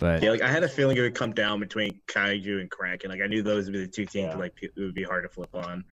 But yeah, like I had a feeling it would come down between Kaiju and Kraken. Like I knew those would be the two teams Yeah. like it would be hard to flip on.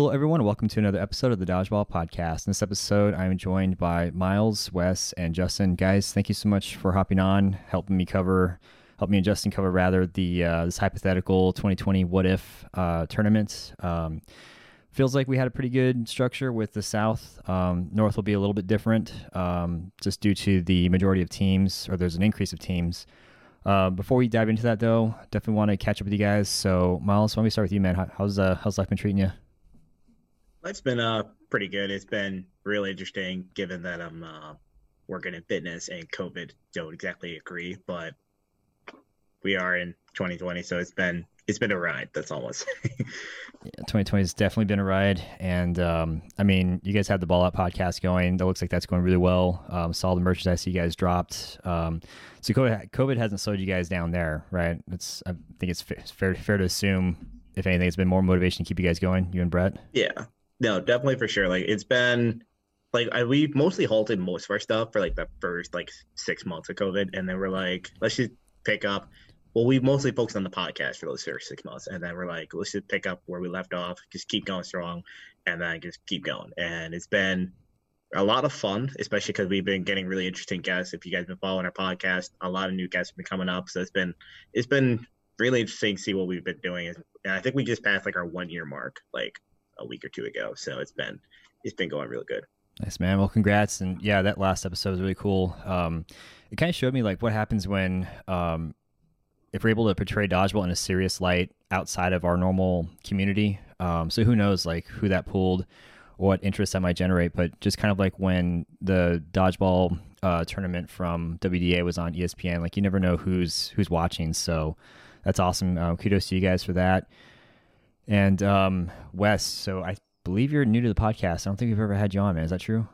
Hello, everyone. Welcome to another episode of the Dodgeball Podcast. In this episode, I'm joined by Myles, Wes, and Justin. Guys, thank you so much for hopping on, helping me cover, help me and Justin cover rather the uh, this hypothetical 2020 What If uh, tournament. Um, feels like we had a pretty good structure with the South. Um, North will be a little bit different, um, just due to the majority of teams, or there's an increase of teams. Uh, before we dive into that, though, definitely want to catch up with you guys. So, Myles, why don't we start with you, man? How's uh, how's life been treating you? It's been uh pretty good. It's been really interesting given that I'm uh, working in fitness and COVID don't exactly agree, but we are in 2020, so it's been it's been a ride. That's all I'm saying. Yeah, 2020 has definitely been a ride, and um, I mean, you guys have the Ball Out podcast going. That looks like that's going really well. Um, saw the merchandise you guys dropped. Um, so COVID, COVID hasn't slowed you guys down there, right? It's I think it's fair fair to assume, if anything, it's been more motivation to keep you guys going, you and Brett. Yeah, no, definitely for sure. Like it's been like I, we mostly halted most of our stuff for like the first like six months of COVID, and then we're like, let's just pick up. Well, we mostly focused on the podcast for those first six months, and then we're like, let's just pick up where we left off, just keep going strong, and then just keep going. And it's been a lot of fun, especially because we've been getting really interesting guests. If you guys have been following our podcast, a lot of new guests have been coming up, so it's been it's been really interesting to see what we've been doing. And I think we just passed like our one year mark, like a week or two ago. So it's been it's been going real good. Nice man. Well, congrats, and yeah, that last episode was really cool. Um, it kind of showed me like what happens when um, if we're able to portray dodgeball in a serious light outside of our normal community. Um, so who knows like who that pulled, what interest that might generate. But just kind of like when the dodgeball uh, tournament from WDA was on ESPN, like you never know who's who's watching. So that's awesome. Uh, kudos to you guys for that. And um, Wes, so I believe you're new to the podcast. I don't think we've ever had you on, man. Is that true?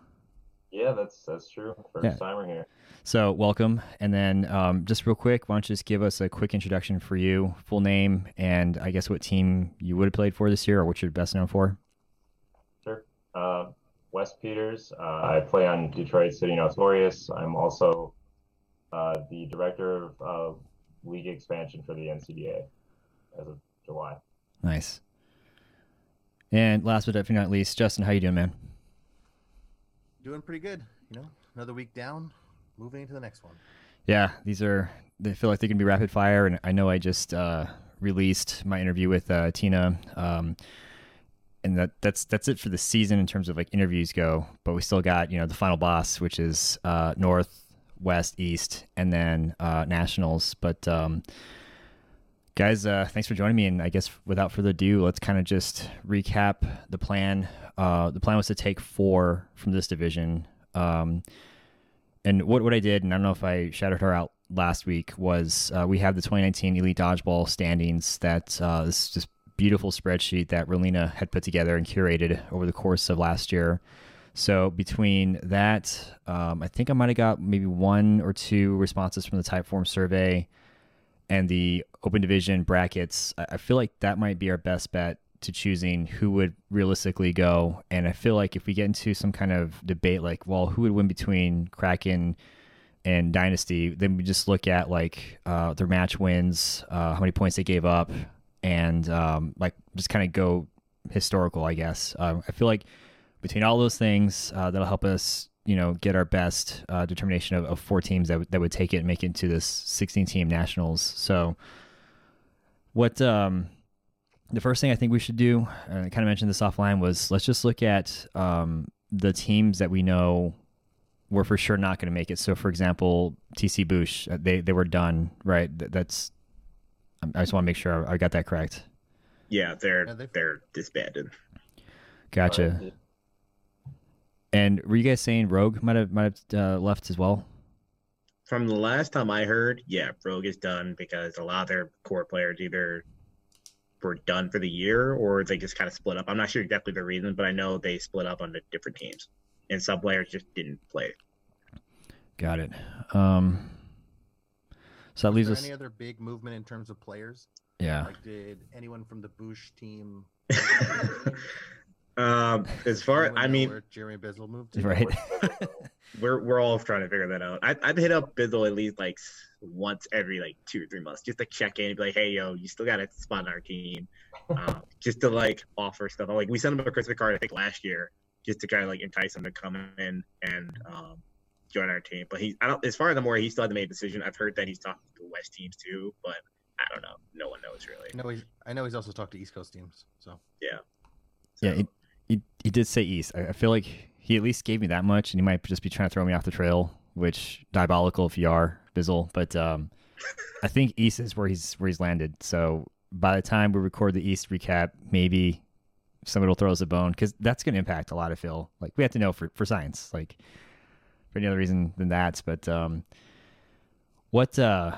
Yeah, that's that's true. First Yeah. timer here. So welcome, and then um, just real quick, why don't you just give us a quick introduction for you, full name, and I guess what team you would have played for this year, or what you're best known for. Sure. Uh, Wes Peters. Uh, I play on Detroit City Notorious. I'm also uh, the director of league expansion for the NCDA as of July. Nice. And last but definitely not least, Justin, how you doing, man? doing pretty good. You know, another week down, moving into the next one. Yeah, these are they feel like they can be rapid fire, and I know I just uh, released my interview with uh, Tina, um, and that that's that's it for the season in terms of like interviews go. But we still got you know the final boss, which is uh, North, West, East, and then uh, Nationals. But um, guys, uh, thanks for joining me, and I guess without further ado, let's kind of just recap the plan. Uh, the plan was to take four from this division. Um, and what, what I did, and I don't know if I shouted her out last week, was uh, we have the 2019 Elite Dodgeball standings. That uh, this just beautiful spreadsheet that Rolina had put together and curated over the course of last year. So between that, um, I think I might have got maybe one or two responses from the Typeform survey and the Open Division brackets. I, feel like that might be our best bet to choosing who would realistically go. And I feel like if we get into some kind of debate, like, well, who would win between Kraken and Dynasty, then we just look at like uh, their match wins, uh, how many points they gave up, and um, like just kind of go historical, I guess. Um, I feel like between all those things, uh, that'll help us, you know, get our best uh, determination of, of four teams that, w- that would take it and make it into this 16 team nationals. So, what um, the first thing I think we should do, and I kind of mentioned this offline, was let's just look at um, the teams that we know were for sure not going to make it. So, for example, TC Boosh, uh, they they were done, right? That's I just want to make sure I I got that correct. Yeah, they're Yeah, they've- they're disbanded. Gotcha. Uh, And were you guys saying Rogue might have might have uh, left as well? From the last time I heard, yeah, Rogue is done because a lot of their core players either were done for the year or they just kind of split up. I'm not sure exactly the reason, but I know they split up onto different teams, and some players just didn't play. Got it. Um, so that Was leaves there us. any other big movement in terms of players? Yeah. Like, did anyone from the Bush team? um, as far anyone I mean, where Jeremy Bizzle moved to? Right. we're we're all trying to figure that out. I I've hit up Bizzle at least like once every like two or three months just to check in and be like, hey yo, you still got a spot on our team, um, just to like offer stuff. Like we sent him a Christmas card I think last year just to kind of like entice him to come in and um, join our team. But he I don't as far as I'm aware, he still hasn't made a decision. I've heard that he's talking to West teams too, but I don't know. No one knows really. No, he's, I know he's also talked to East Coast teams. So Yeah, So, he, he he did say East. I, I feel like he at least gave me that much, and he might just be trying to throw me off the trail, which diabolical if you are Bizzle. But um, I think East is where he's where he's landed. So by the time we record the East recap, maybe somebody will throw us a bone because that's going to impact a lot of Phil. Like we have to know for for science, like for any other reason than that. But um, what uh,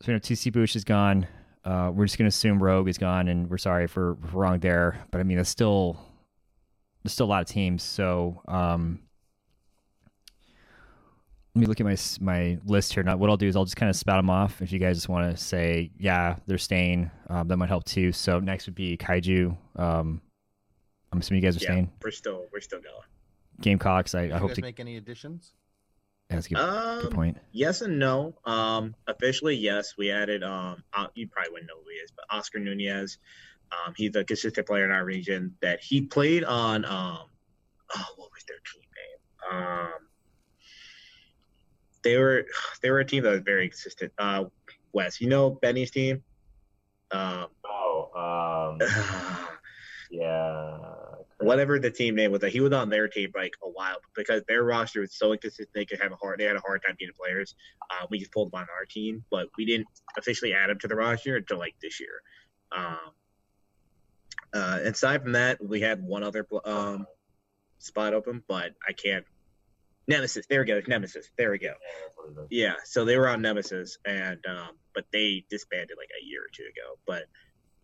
so you know, TC Bush is gone. Uh, we're just gonna assume Rogue is gone, and we're sorry for, we're wrong there. But I mean, there's still there's still a lot of teams. So um, let me look at my my list here. Now, what I'll do is I'll just kind of spout them off. If you guys just want to say, yeah, they're staying, um, that might help too. So next would be Kaiju. Um, I'm assuming you guys are yeah, staying. we're still we're still going. Gamecocks. I, did I you hope guys to. make any additions? That's a good, Um, good point. Yes and no. Um, officially, yes, we added. Um, uh, you probably wouldn't know who he is, but Oscar Nunez. Um, he's a consistent player in our region. That he played on. Um, oh, what was their team name? Um, they were they were a team that was very consistent. Uh, Wes, you know Benny's team. Um, Oh, um, yeah. whatever the team name was, that he was on their team like a while because their roster was so inconsistent. They could have a hard. They had a hard time getting players. Uh, we just pulled him on our team, but we didn't officially add him to the roster until like this year. Um, uh, aside from that, we had one other um, spot open, but I can't. Nemesis. There we go. Nemesis. There we go. Yeah, so they were on Nemesis, and um, but they disbanded like a year or two ago. But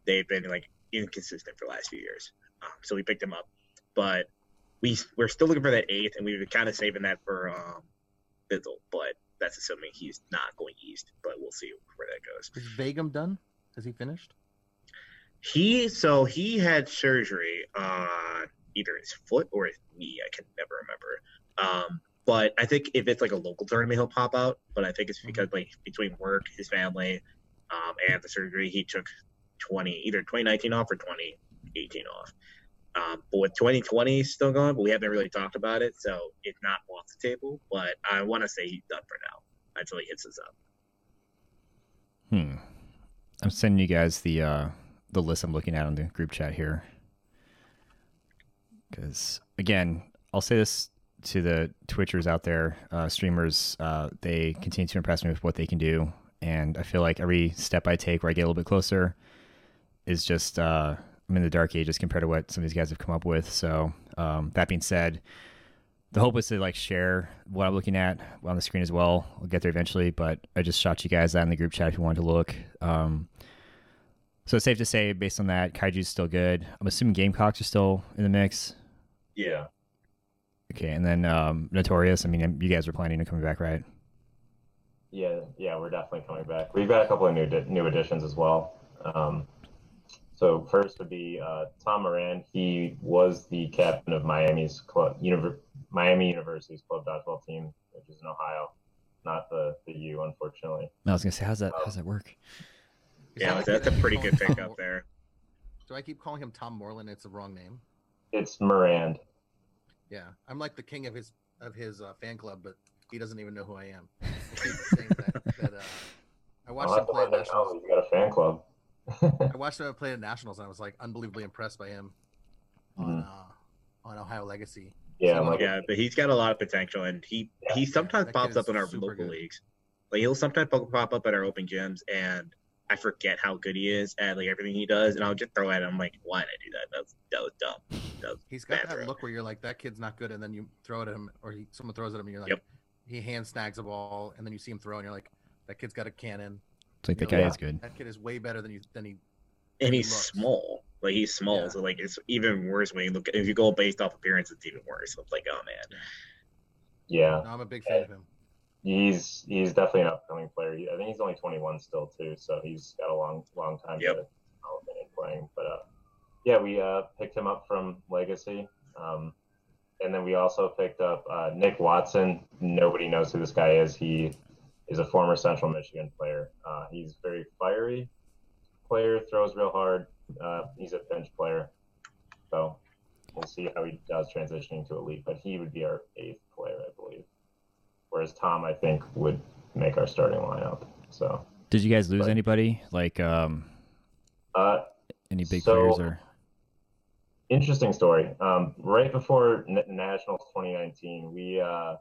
they've been like inconsistent for the last few years. Um, so we picked them up, but we we're still looking for that eighth, and we were kind of saving that for um, Bizzle. But that's assuming he's not going east. But we'll see where that goes. Is Vagum done? Has he finished? He so he had surgery on either his foot or his knee. I can never remember. Um, but I think if it's like a local tournament, he'll pop out. But I think it's because like between work, his family, um, and the surgery, he took twenty either 2019 off or 2018 off. Um, but with 2020 still going, but we haven't really talked about it, so it's not off the table. But I want to say he's done for now until he hits us up. Hmm. I'm sending you guys the uh, the list I'm looking at on the group chat here. Because again, I'll say this to the Twitchers out there, uh, streamers. Uh, they continue to impress me with what they can do, and I feel like every step I take where I get a little bit closer is just uh, I'm in the dark ages compared to what some of these guys have come up with. So um, that being said, the hope is to like share what I'm looking at on the screen as well. I'll get there eventually, but I just shot you guys that in the group chat if you wanted to look. Um, so it's safe to say, based on that, Kaiju's still good. I'm assuming Gamecocks are still in the mix. Yeah. Okay, and then um, Notorious. I mean, you guys were planning on coming back, right? Yeah, yeah, we're definitely coming back. We've got a couple of new di- new additions as well. Um, so first would be uh, Tom Moran. He was the captain of Miami's club, Univer- Miami University's club dodgeball team, which is in Ohio, not the the U, unfortunately. I was gonna say, how's that? How's that work? Is Yeah, that that's a pretty good keep pick Tom up there. Do I keep calling him Tom Moreland? It's the wrong name. It's Moran. Yeah, I'm like the king of his of his uh, fan club, but he doesn't even know who I am. I that. that uh, I watched I'll him play at let him know nationals. he's got a fan club. I watched him play at nationals, and I was like unbelievably impressed by him on Mhm. uh, on Ohio Legacy. yeah, So, like, Yeah, but he's got a lot of potential, and he Yeah. he sometimes That pops up in our local good. leagues. Like he'll sometimes pop pop up at our open gyms, and I forget how good he is at like everything he does, and I'll just throw at him like, "Why did I do that? That was that was dumb." That was, He's got that throw. look where you're like, that kid's not good, and then you throw it at him, or he, someone throws at him, and you're like, Yep. he hand snags a ball, and then you see him throw, and you're like, that kid's got a cannon. It's like the Yeah. guy is good. That kid is way better than you than he. and he's looks. small. Like he's small, Yeah. so like it's even worse when you look. If you go based off appearance, it's even worse. So it's like, oh man, yeah. No, I'm a big fan of him. He's he's definitely an upcoming player. I think he's only 21 still too, so he's got a long long time Yep. to development and playing. But uh, yeah, we uh, picked him up from Legacy, um, and then we also picked up uh, Nick Watson. Nobody knows who this guy is. He is a former Central Michigan player. Uh, he's very fiery player, throws real hard. Uh, he's a bench player, so we'll see how he does transitioning to elite. But he would be our eighth player, I believe. Whereas Tom, I think, would make our starting lineup. So, Did you guys lose But- anybody? Like um, uh, any big So- players or? interesting story. Um, right before N- Nationals 2019, we uh,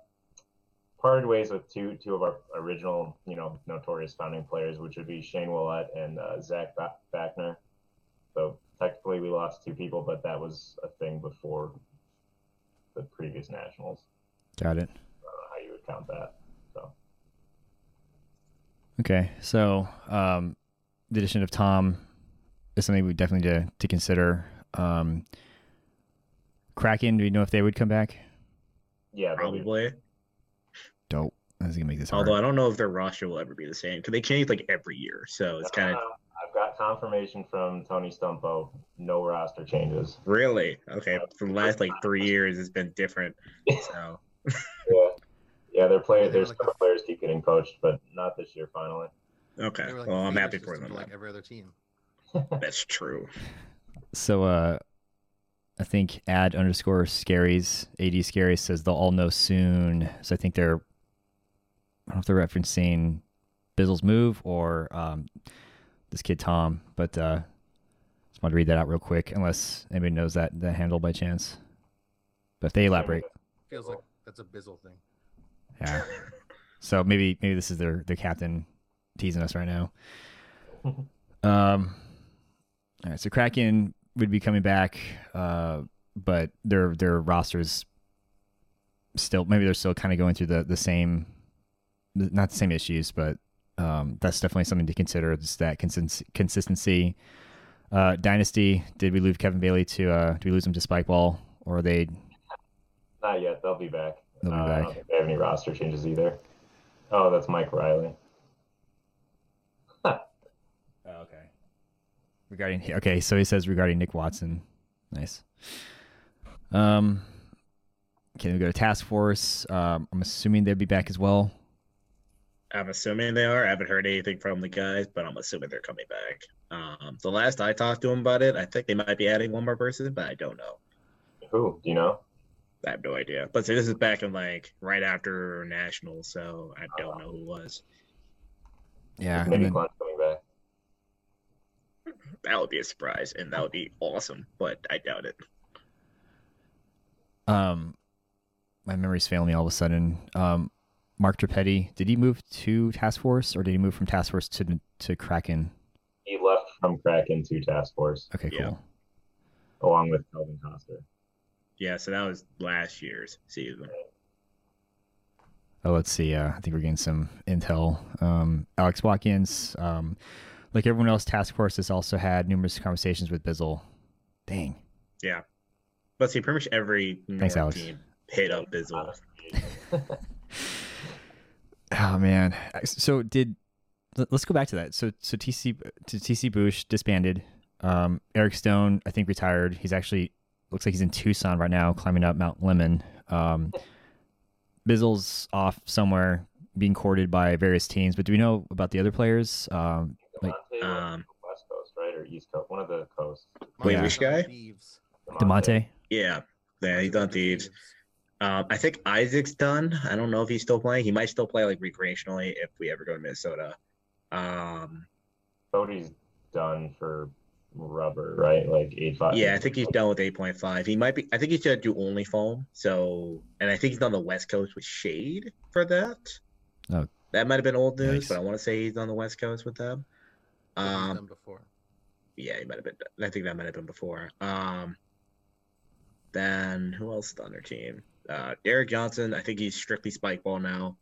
parted ways with two two of our original, you know, notorious founding players, which would be Shane Willett and uh, Zach ba- Backner. So technically, we lost two people, but that was a thing before the previous Nationals. Got it. Count that. So Okay, so um, the addition of Tom is something we definitely to to consider. Um, Kraken, do we know if they would come back? yeah, they'll be- Probably. Dope. That's gonna make this hard. Although I don't know if their roster will ever be the same because they change like every year. So it's kind of Uh, I've got confirmation from Tony Stumpo. No roster changes. really okay. For the last like three years, it's been different. So Yeah, yeah, their player, They were their like star players keep getting poached, but not this year. Finally, okay. Like well, I'm happy for them. Like every other team. That's true. So uh I think ad underscore scaries, AD scary says they'll all know soon. So I think they're I don't know if they're referencing Bizzle's move or um this kid Tom, but uh just wanted to read that out real quick, unless anybody knows that that handle by chance. But if they elaborate, Feels like that's a Bizzle thing. Yeah. So maybe maybe this is their their captain teasing us right now. Um all right, so Kraken would be coming back, uh, but their their rosters still maybe they're still kind of going through the the same, not the same issues, but um, that's definitely something to consider. Is that consist- consistency. Uh, Dynasty, did we lose Kevin Bailey to? Uh, do we lose him to Spikeball, or are they? not yet. They'll be back. They'll be Uh, I don't think they have any roster changes either. Oh, that's Mike Riley. Oh, okay. Regarding okay, so he says regarding Nick Watson. Nice. Um. Okay, we go to Task Force. Um, I'm assuming they'd be back as well. I'm assuming they are. I haven't heard anything from the guys, but I'm assuming they're coming back. Um, the last I talked to them about it, I think they might be adding one more person, but I don't know. Who? Do you know? I have no idea. But see, this is back in like right after National, so I don't know who it was. Yeah, Maybe then- Glenn's coming back. That would be a surprise, and that would be awesome, but I doubt it. um, my memory's failing me all of a sudden. Um, Mark Trappetti, did he move to Task Force or did he move from Task Force to to Kraken? He left from Kraken to Task Force Okay, Yeah. cool. along with Calvin Coster. Yeah, so that was last year's season. Oh, let's see. Uh, I think we're getting some intel. Um, Alex Watkins, um, like everyone else, Task Force has also had numerous conversations with Bizzle. Dang. Yeah. But see, pretty much every Thanks, Alex. team hit up Bizzle. Oh man. So did let- let's go back to that. So so TC to TC Bush disbanded. Um, Eric Stone, I think, retired. He's actually looks like he's in Tucson right now, climbing up Mount Lemmon. Um, Bizzle's off somewhere, being courted by various teams. But do we know about the other players? Um, Like- Um, West Coast, right, or East Coast? One of the coasts. Wait, Yeah. which guy? Thieves. Demonte. Yeah. Yeah, he's done thieves. Um, I think Isaac's done. I don't know if he's still playing. He might still play like recreationally if we ever go to Minnesota. Um, Cody's done for rubber, right? Like eight five. yeah, I think he's done with 8.5. He might be. I think he's gonna do only foam. So, and I think he's on the West Coast with Shade for that. Oh. that might have been old news, Yikes. but I want to say he's on the West Coast with them. Um, before. yeah, he might have been. I think that might have been before. Um, then who else is on their team? Uh, Derek Johnson. I think he's strictly spike ball now.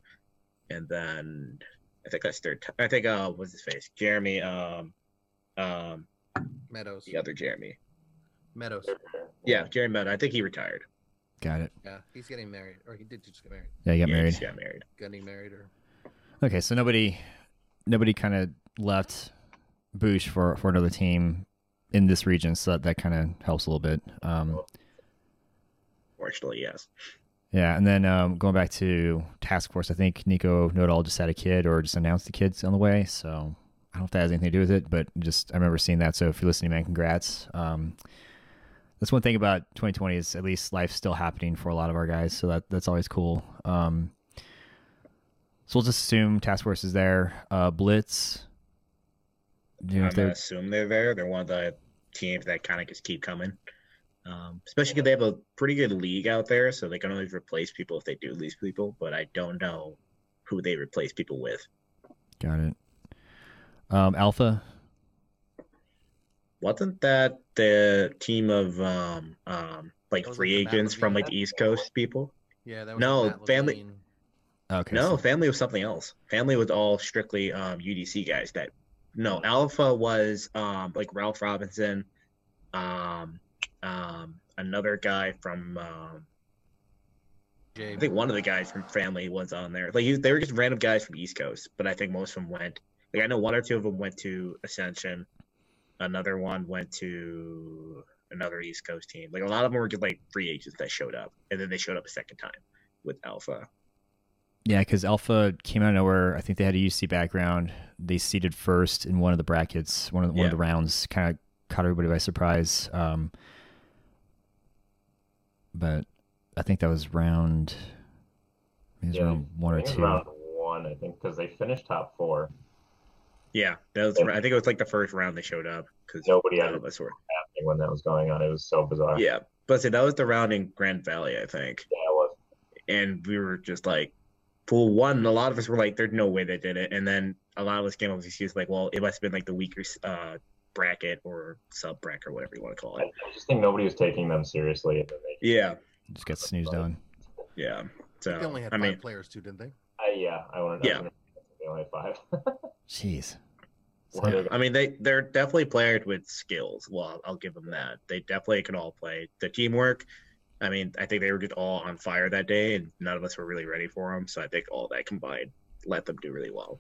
And then I think that's third. I think uh, what's his face? Jeremy. Um, um, Meadows. the other Jeremy. Meadows. Yeah, Jeremy Meadow. I think he retired. Got it. Yeah, he's getting married, or he did just get married. Yeah, you got Yeah, married. just got married. Getting married, or Okay, so nobody, nobody kind of left Boosh for for another team in this region, so that, that kind of helps a little bit. Um, Fortunately, yes. yeah, and then um, going back to Task Force, I think Nico Nodal just had a kid or just announced the kids on the way. So I don't know if that has anything to do with it, but just I remember seeing that. So if you're listening, man, congrats. Um, that's one thing about 2020 is at least life's still happening for a lot of our guys, so that that's always cool. Um, so we'll just assume Task Force is there. Uh, Blitz. Do you know I'm gonna assume they're there. They're one of the teams that kind of just keep coming. Um, especially because they have a pretty good league out there, so they can always replace people if they do lose people. But I don't know who they replace people with. got it? Um, Alpha. Wasn't that the team of um um like That was free like the Matt agents from like the East Coast people? yeah, that was No, family- Okay. no, so- family was something else. Family was all strictly um UDC guys. That no, Alpha was um like Ralph Robinson, um um another guy from um I think one of the guys from Family was on there. Like he, they were just random guys from East Coast, but I think most of them went. Like I know one or two of them went to Ascension. Another one went to another East Coast team. Like a lot of them were just like free agents that showed up, and then they showed up a second time with Alpha. Yeah, because Alpha came out of nowhere. I think they had a UC background. They seeded first in one of the brackets, one of the, one of the rounds. Kind of caught everybody by surprise. Um, but I think that was round. It was Yeah, round one or think it was two. round one, I think, because they finished top four. Yeah, that was. I think it was like the first round they showed up because Nobody none had of us were. happening when that was going on. It was so bizarre. Yeah, but see, that was the round in Grand Valley, I think. Yeah, it was. and we were just like, pool one. A lot of us were like, "There's no way they did it," and then a lot of us came up with excuses like, "Well, it must have been like the weaker uh, bracket or sub bracket or whatever you want to call it." I just think nobody was taking them seriously. And then they, Yeah, Just got snoozed on. yeah. So they only had I five mean, players too, didn't they? I, yeah, I wanted. Yeah. They only had five. Jeez. One of I mean, they they're definitely players with skills. Well, I'll give them that. They definitely can all play. The teamwork. I mean, I think they were just all on fire that day, and none of us were really ready for them. So I think all that combined let them do really well.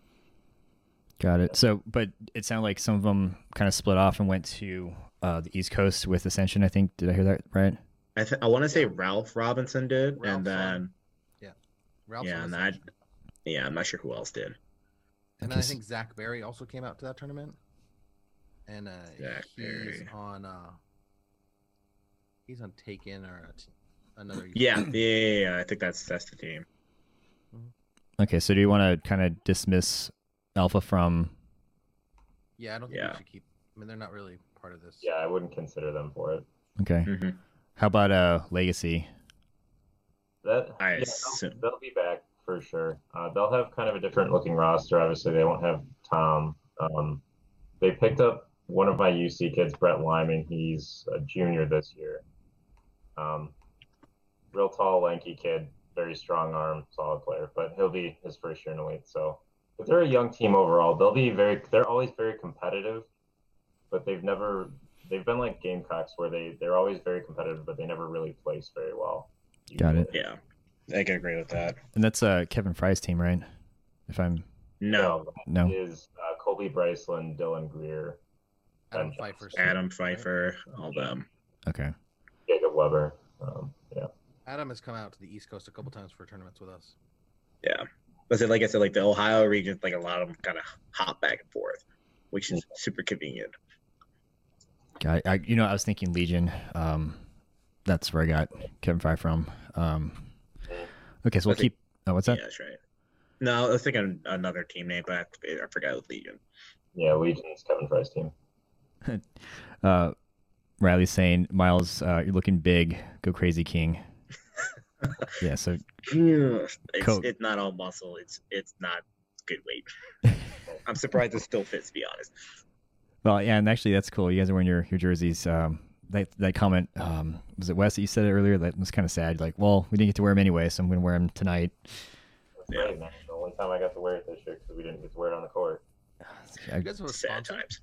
Got it. So, but it sounded like some of them kind of split off and went to uh, the East Coast with Ascension. I think. Did I hear that right? I th- I want to say Ralph Robinson did, Ralph's and then on- Ralph's yeah, and the I, yeah, I'm not sure who else did. And then I think Zach Berry also came out to that tournament. And uh, Zach he's Berry. on uh, he's on Taken or a t- another. Yeah, yeah, yeah, yeah, I think that's that's the team. Okay. So, do you want to kind of dismiss Alpha from? Yeah, I don't think Yeah. we should keep. I mean, they're not really part of this. yeah, I wouldn't consider them for it. Okay. Mhm. How about uh Legacy? That I yeah, they'll- assume- they'll, be back for sure. Uh, they'll have kind of a different looking roster. Obviously, they won't have Tom. Um, they picked up one of my UC kids, Brett Lyman. He's a junior this year. Um, real tall, lanky kid, very strong arm, solid player. But he'll be his first year in elite. So, but they're a young team overall. They'll be very. They're always very competitive, but they've never. They've been like Gamecocks, where they they're always very competitive, but they never really place very well. Got it. Yeah, I can agree with that. And that's uh Kevin Fry's team, right? If I'm No, no. is uh, Colby Bryceland, Dylan Greer, Adam Pfeiffer. Adam Pfeiffer, all them. Okay. Jacob Weber. Um, yeah, Adam has come out to the East Coast a couple times for tournaments with us. Yeah, but then, like I said, like the Ohio region, like a lot of them kind of hop back and forth, which is super convenient. Got I, you know, I was thinking Legion. Um, that's where I got Kevin Fry from. Um, okay, so we'll think- keep. Oh, what's that? Yeah, that's right. No, I was thinking another team name, but I, I forgot with Legion. yeah. Legion's Kevin Fry's team. Uh, Riley's saying, Myles, uh, you're looking big. Go crazy, King. yeah. So it's, Coat. it's not all muscle. It's it's not good weight. I'm surprised it still fits. To be honest. Well, yeah, and actually, that's cool. You guys are wearing your, your jerseys. Um, that that comment um, was it Wes that you said it earlier? That was kind of sad. Like, well, we didn't get to wear them anyway, so I'm going to wear them tonight. Yeah. right. The only time I got to wear it this year because we didn't get to wear it on the court. I, You guys have a Sad times.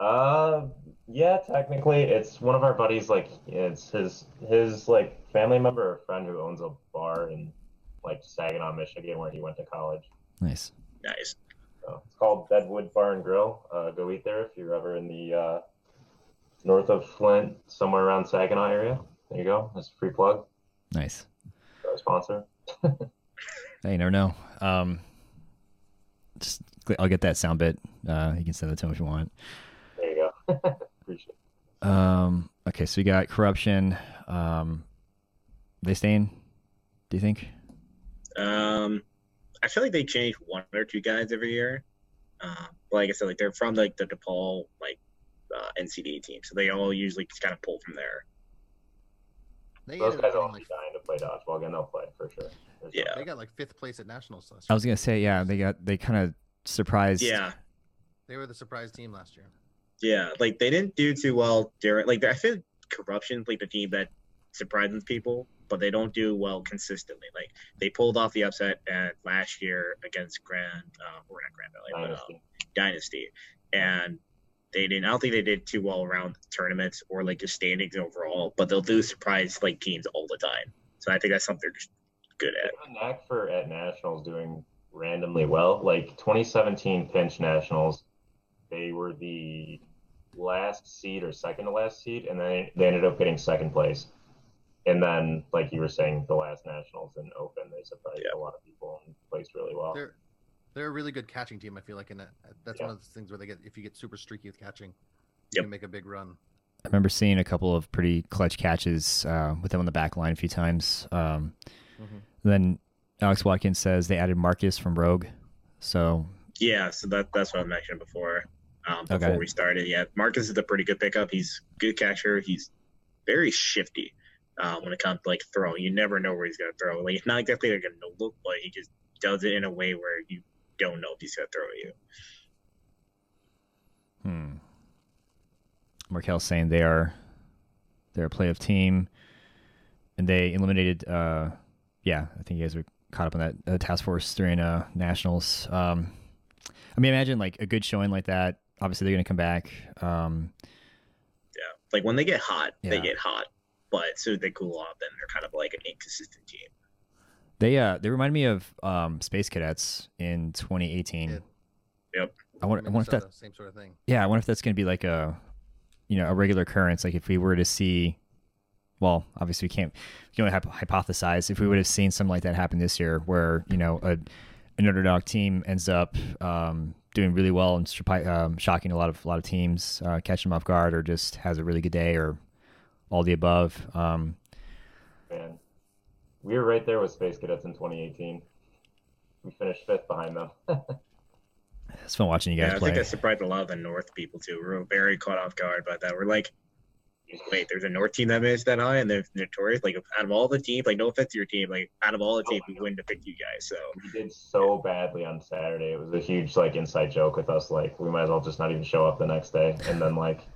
Uh, Yeah, technically, it's one of our buddies. Like, it's his his like family member or friend who owns a bar in like Saginaw, Michigan, where he went to college. Nice. Nice. So it's called Deadwood Bar and Grill. Uh, go eat there if you're ever in the uh, north of Flint, somewhere around Saginaw area. There you go. That's a free plug. Nice. Our sponsor. Hey, you never know. Um, just I'll get that sound bit. Uh, you can send it to him if you want. There you go. Appreciate it. Um, okay, so we got corruption. Um, they staying? Do you think? Um, I feel like they change one or two guys every year. Um, but like I said, like they're from like the DePaul like uh, NCDA team, so they all usually just kind of pull from there. They Those guys up are getting, all dying to play dodgeball again. They'll play for sure. There's no- Yeah. They got like fifth place at nationals last year. I was gonna say, yeah, they got they kind of surprised. Yeah, They were the surprise team last year. yeah, like they didn't do too well during like I feel corruption like the team that surprises people, but they don't do well consistently. Like they pulled off the upset at last year against Grand, uh, or not Grand Valley, but, uh, Dynasty. Dynasty, and they didn't. I don't think they did too well around tournaments or like just standings overall. But they'll do surprise like teams all the time. So I think that's something they're just good at. a knack for at nationals doing randomly well. Like 2017 Pinch Nationals, they were the last seed or second to last seed, and then they ended up getting second place. And then, like you were saying, the last nationals in Open, they surprised Yeah. a lot of people and placed really well. They're they're a really good catching team. I feel like, and that's Yeah. one of those things where they get if you get super streaky with catching, you Yep. can make a big run. I remember seeing a couple of pretty clutch catches uh, with them on the back line a few times. Um, Mhm. Then Alex Watkins says they added Marcus from Rogue, so Yeah, so that that's what I mentioned before. Um, before Okay. we started, yeah, Marcus is a pretty good pickup. He's good catcher. He's very shifty uh, when it comes to like throwing. You never know where he's gonna throw. Like it's not exactly like a no look, but he just does it in a way where you don't know if he's gonna throw at you. hmm. Markel's saying they are they're a playoff team, and they eliminated. Uh, yeah, I think you guys were caught up on that uh, task force during uh, nationals. Um, I mean, imagine like a good showing like that. Obviously, they're going to come back. Um, yeah, Like when they get hot, they get hot. But soon they cool off, then they're kind of like an inconsistent team. They uh they remind me of um Space Cadets in 2018. Yeah. Yep. I wonder, I wonder if that same sort of thing. yeah, I wonder if that's going to be like a you know, a regular occurrence like if we were to see well, obviously we can't we can only hypo- hypothesize if we would have seen something like that happen this year where, you know, a an underdog team ends up um, doing really well and um, shocking a lot of a lot of teams, uh, catching them off guard, or just has a really good day, or all the above. Um, Man, we were right there with Space Cadets in 2018. We finished fifth behind them. it's fun watching you guys Yeah, I play. think that surprised a lot of the North people too. We were very caught off guard by that. We're like, wait, there's a North team that missed that high and they're notorious. Like out of all the teams, like no offense to your team, like out of all the teams, we wouldn't have picked you guys. So we did so badly on Saturday. It was a huge like inside joke with us. Like we might as well just not even show up the next day. And then like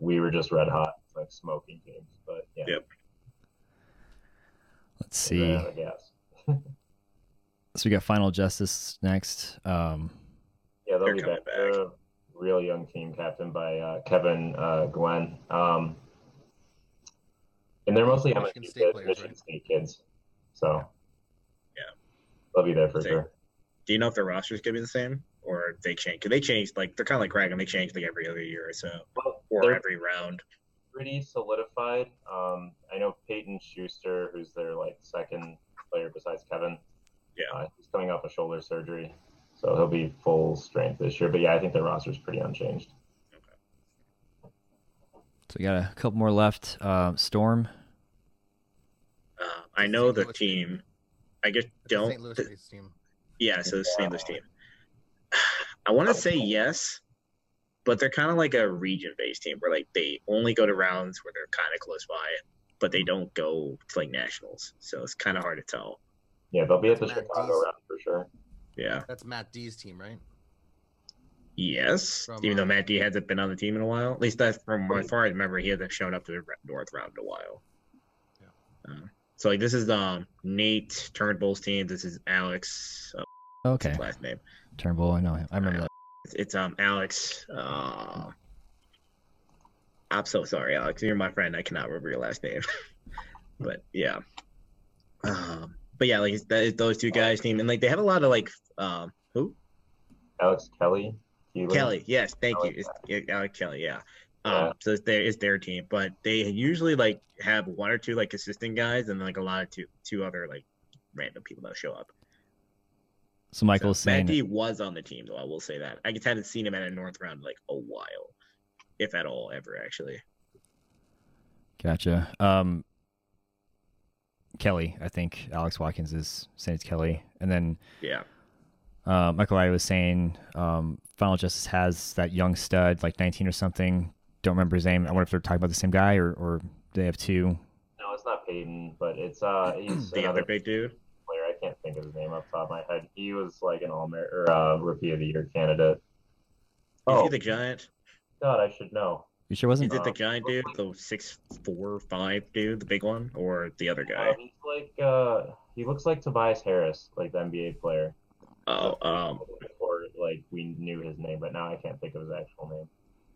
we were just red hot, like smoking teams. But yeah, Yep. Let's see. out. So we got Final Justice next. Um, Yeah, they'll be coming back. back. They're a real young team, captained by uh, Kevin uh, Glenn. Um, and they're mostly Michigan MSU State kids, players, Michigan right? State kids. So Yeah. they'll be there for Same. sure. do you know if their roster's gonna be the same or they change? Cause they change like they're kind of like Kraken. They change like every other year or so, Well, or every round. Pretty solidified. Um, I know Peyton Schuster, who's their like second player besides Kevin. Yeah. uh, he's coming off a shoulder surgery, so he'll be full strength this year. But yeah, I think their roster's pretty unchanged. so we got a couple more left. Uh, Storm. Uh, I know St. the Louis team. I just It's don't. St. Louis based team. Yeah, so the St. Louis team. I want to say yes, but they're kind of like a region-based team where like they only go to rounds where they're kind of close by, but they don't go to like nationals. So it's kind of hard to tell. Yeah, they'll be at the Matt Chicago Dees. round for sure. Yeah. That's Matt D's team, right? Yes. From, Even though uh, Matt D hasn't been on the team in a while. At least that's from as far as I remember, he hasn't shown up to the North round in a while. Yeah. Uh, so like this is um Nate Turnbull's team. This is Alex. Uh, Okay, last name? Turnbull. I know him. I remember that. It's, it's um Alex. Uh, I'm so sorry, Alex. You're my friend. I cannot remember your last name. but yeah. Um, but yeah, like that is those two guys team, and like they have a lot of like um who Alex Kelly. Keelan. Kelly. Yes, thank you. Alex It's, yeah, Alex Kelly. Yeah. Yeah. Um, so it's their it's their team, but they usually like have one or two like assistant guys, and like a lot of two two other like random people that show up. So Michael's so, saying Matt D was on the team though. I will say that I just hadn't seen him at a North round like a while, if at all, ever actually. Gotcha. Um, Kelly, I think Alex Watkins is saying it's Kelly, and then Yeah. uh, Michael I was saying um, Final Justice has that young stud, like 19 or something. Don't remember his name. I wonder if they're talking about the same guy or or they have two. No, it's not Peyton, but it's uh he's The another other big dude. Player. I can't think of his name off the top of my head. He was like an all or uh, rookie of the year candidate. Is Oh he the giant? God, I should know. You sure wasn't? Is it the giant dude, the six four five dude, the big one, or the other Uh, guy? he's like uh he looks like Tobias Harris, like the NBA player. Oh, um, Before like we knew his name, but now I can't think of his actual name.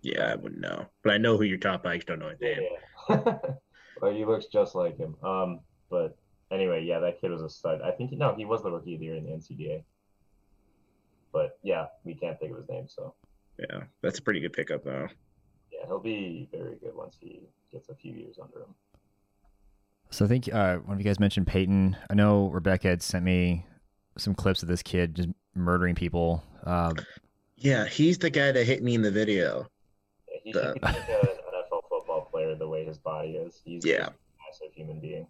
yeah, I wouldn't know, but I know who you're talking about. I just don't know his name. Yeah. but he looks just like him. Um, but anyway, yeah, that kid was a stud. I think no, he was the rookie of the year in the NCDA. But yeah, we can't think of his name, so Yeah, that's a pretty good pickup though. yeah, he'll be very good once he gets a few years under him. So I think uh, one of you guys mentioned Peyton. I know Rebecca had sent me some clips of this kid just murdering people. Uh, Yeah, he's the guy that hit me in the video. Yeah, he The- should be like an NFL football player the way his body is. He's Yeah. a massive human being.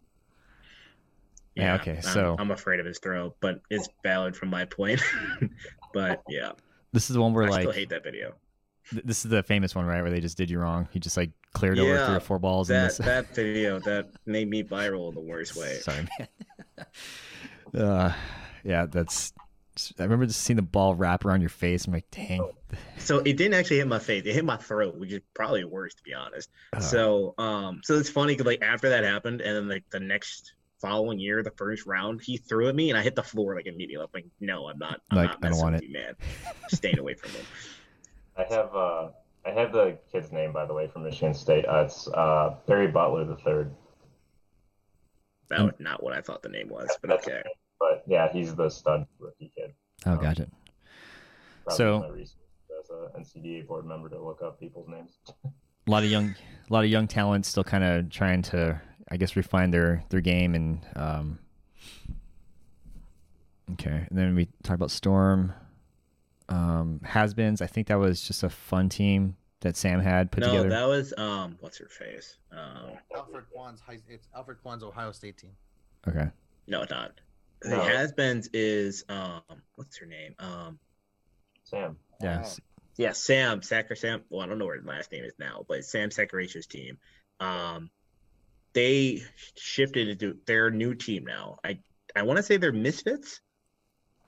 Yeah, okay, I'm- so- I'm afraid of his throw, but it's valid from my point. but yeah, this is the one where I like still hate that video. th- this is the famous one, right? Where they just did you wrong. He just like cleared over three or four balls in That that video that made me viral in the worst way. Sorry, man. uh, yeah, that's. I remember just seeing the ball wrap around your face. I'm like, dang. So it didn't actually hit my face; it hit my throat, which is probably worse, to be honest. Uh, So, um, so it's funny because like after that happened, and then like the next following year, the first round, he threw at me, and I hit the floor like immediately. I'm like, no, I'm not. I'm Like, not I don't want with it. you, man. Staying away from him. I have uh I have the kid's name by the way from Michigan State. Uh, it's uh Barry Butler the third. That was not what I thought the name was, but okay. But yeah, he's the stud rookie kid. oh, um, gotcha. So- as a NCDA board member to look up people's names. A lot of young, a lot of young talent still kind of trying to, I guess, refine their their game and. Um, okay, and then we talk about Storm. Um, has-beens. I think that was just a fun team that Sam had put no, together. that was um, what's her face? Um, Alfred Kwan's high, it's Alfred Kwan's Ohio State team. Okay. no, it's not. The No. has-beens is um, what's her name? Um, Sam. Yeah. Oh. yeah, Sam Sacker Sam. Well, I don't know where his last name is now, but Sam Saccaracia's team. Um, they shifted into their new team now. I I want to say they're Misfits,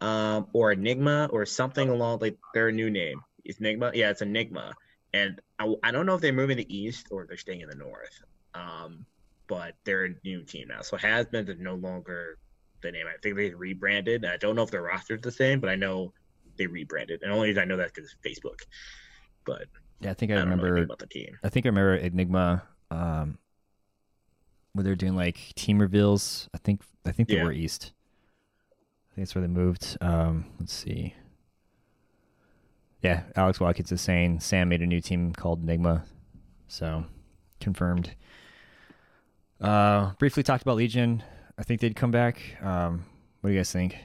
um, or Enigma or something along like their new name. It's Enigma. Yeah, it's Enigma. And I, I don't know if they're moving to the east or they're staying in the north. Um, but they're a new team now. So has been is no longer the name. I think they rebranded. I don't know if their roster's the same, but I know they rebranded. And only reason I know that because Facebook. But Yeah, I think I, I, remember. about the team. I think I remember Enigma, um, where they're doing like team reveals. I think I think they Yeah. were East. I think that's where they moved. Um, let's see. Yeah, Alex Watkins is saying Sam made a new team called Enigma, so confirmed. Uh, briefly talked about Legion. I think they'd come back. Um, what do you guys think?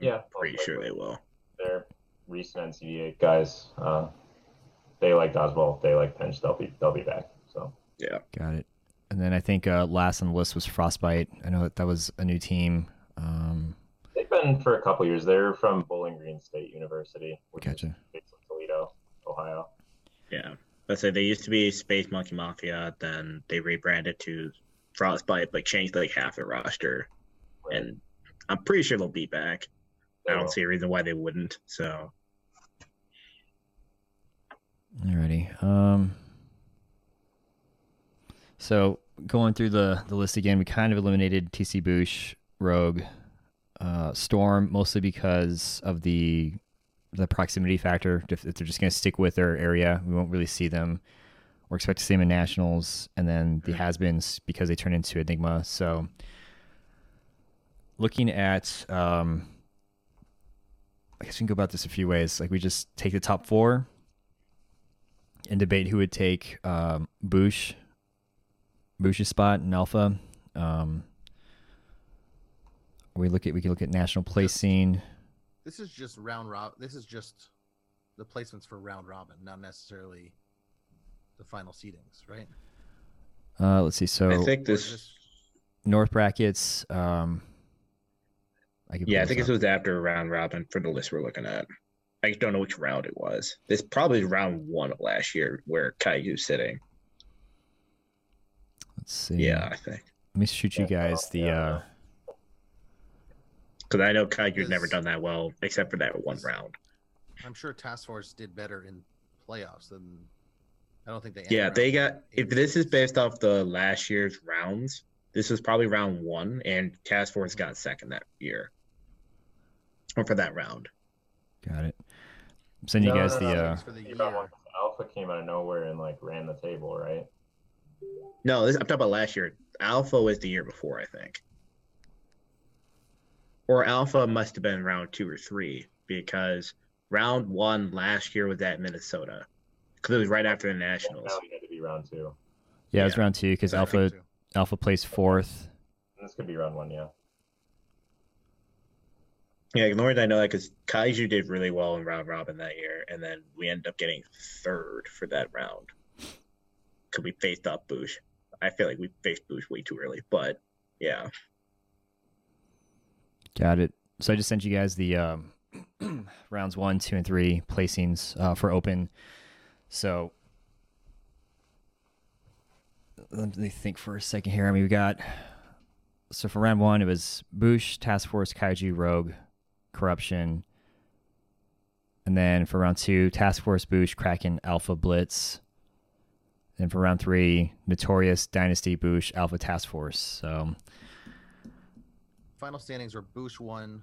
Yeah, Pretty sure they will. They're recent NCDA guys. Uh, they like Dodgeball. They like Pinch. They'll be they'll be back. So yeah, Got it. And then I think uh, last on the list was Frostbite. I know that that was a new team. Um, they've been for a couple years. They're from Bowling Green State University, which gotcha. is based in Toledo, Ohio. Yeah. Let's say they used to be Space Monkey Mafia, then they rebranded to Frostbite, but changed like half the roster. And I'm pretty sure they'll be back. I don't will. see a reason why they wouldn't. So Alrighty. Um, so going through the, the list again, we kind of eliminated TC Boosh, Rogue, uh, Storm, mostly because of the the proximity factor. If, if they're just going to stick with their area, we won't really see them. We're expected to see them in nationals, and then the has-beens because they turn into Enigma. So, looking at, um, I guess we can go about this a few ways. Like we just take the top four and debate who would take um, Bush, Bush's spot in Alpha. Um, we look at we can look at national placing. This is just round rob. This is just the placements for round robin, not necessarily the final seedings, right? Uh, let's see. So I think Or this. North brackets. Um, I could Yeah, I think this this was after round robin for the list we're looking at. I just don't know which round it was. This probably is round one of last year where Kaiju's sitting. Let's see. Yeah, I think. Let me shoot you guys the. yeah. Uh, Because I know Kaiju's never done that well except for that one round. I'm sure Task Force did better in playoffs than. I don't think they. Yeah, they got. If this is based off the last year's rounds, this was probably round one, and Task Force got second that year, or for that round. got it. I'm sending you No, guys no, the. no, Uh, for the You got year. one 'cause Alpha came out of nowhere and like ran the table, right? No, this, I'm talking about last year. Alpha was the year before, I think. Or Alpha must have been round two or three because round one last year was at Minnesota because it was right after the Nationals. Now we had to be round two. yeah, it was round two because I Alpha so. Alpha placed fourth. This could be round one, yeah. Yeah, the only reason I know that because Kaiju did really well in round robin that year, and then we ended up getting third for that round because we faced up Bush. I feel like we faced Bush way too early, but yeah, Got it. So I just sent you guys the um, rounds one, two, and three placings uh, for open. So let me think for a second here. I mean, we got so for round one, it was Bush, Task Force, Kaiju, Rogue, Corruption, and then for round two, Task Force, Bush, Kraken, Alpha, Blitz. And for round three, Notorious, Dynasty, Bush, Alpha, Task Force. So Final standings were Boosh one,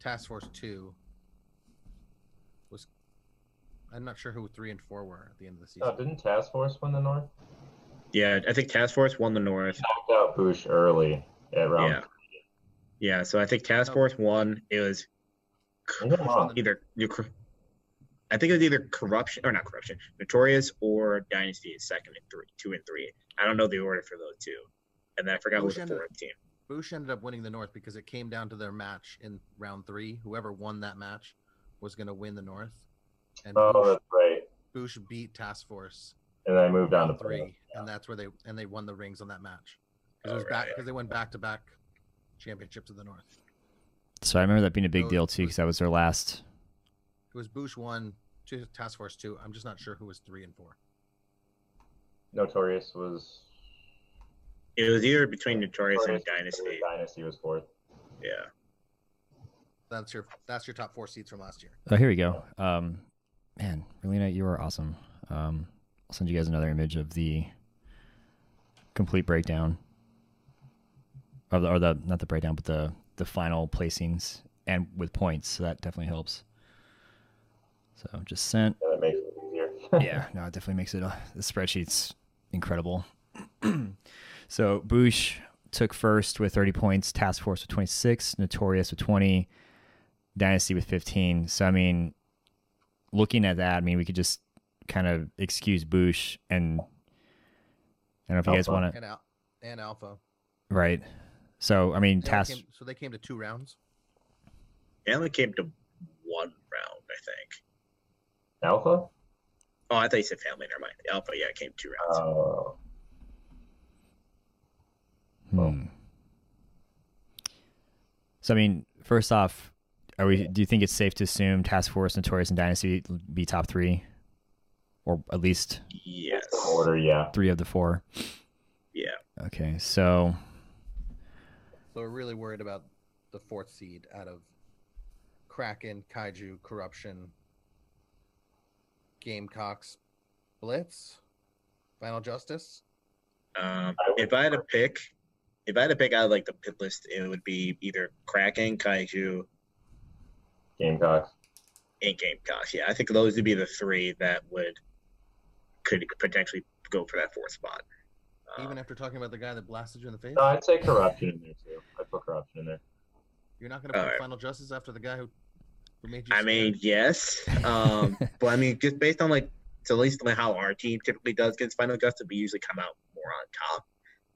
Task Force two. Was I'm not sure who three and four were at the end of the season. Oh, didn't Task Force win the North? yeah. I think Task Force won the North. Knocked out Bush early at round. Yeah. Yeah, so I think Task No. Force won. It was Maybe I'm wrong. either you. cor- I think it was either corruption or not corruption, Notorious or Dynasty is second and three, two and three. I don't know the order for those two, and then I forgot who was the ended- fourth team. Bush ended up winning the North because it came down to their match in round three. Whoever won that match was going to win the North. And Oh, Boosh, that's right. Boosh beat Task Force And then I moved on to three, three. and that's where they and they won the rings on that match. Because it was back because they went back to back championships of the North. So I remember that being a big So deal too, because that was their last. It was Boosh one, two Task Force two. I'm just not sure who was three and four. Notorious was. It was either between Notorious and Dynasty. Dynasty was fourth. Yeah. That's your that's your top four seeds from last year. Oh, here we go. Um, man, Relina, you are awesome. Um, I'll send you guys another image of the complete breakdown of the, or the not the breakdown, but the the final placings and with points. So that definitely helps. So just sent. Yeah, that makes it easier. yeah, no, it definitely makes it. Uh, the spreadsheet's incredible. so Bush took first with 30 points, Task Force with 26, Notorious with 20, Dynasty with 15. So I mean, looking at that, I mean, we could just kind of excuse Bush and I don't know if you guys want to, And Al- and Alpha. right? So I mean, Task. came- so they came to two rounds. It only came to one round, I think. Alpha? Oh, I thought you said family. Never mind. Alpha, yeah, it came two rounds. Uh, Hmm. So I mean, first off, are we? Do you think it's safe to assume Task Force, Notorious, and Dynasty be top three, or at least yes. order, yeah. three of the four? Yeah. Okay, so So we're really worried about the fourth seed out of Kraken, Kaiju, Corruption, Gamecocks, Blitz, Final Justice. Um, if I had to pick, if I had to pick out of like the pit list, it would be either Kraken, Kaiju, Gamecocks. and Gamecocks. Yeah, I think those would be the three that would could potentially go for that fourth spot. Uh, Even after talking about the guy that blasted you in the face, No, I'd say corruption in there too. I'd put corruption in there. you're not going to put Alright. final justice after the guy who, who made you. I mean, yes, um, but I mean, just based on like, so at least like how our team typically does against Final Justice, we usually come out more on top.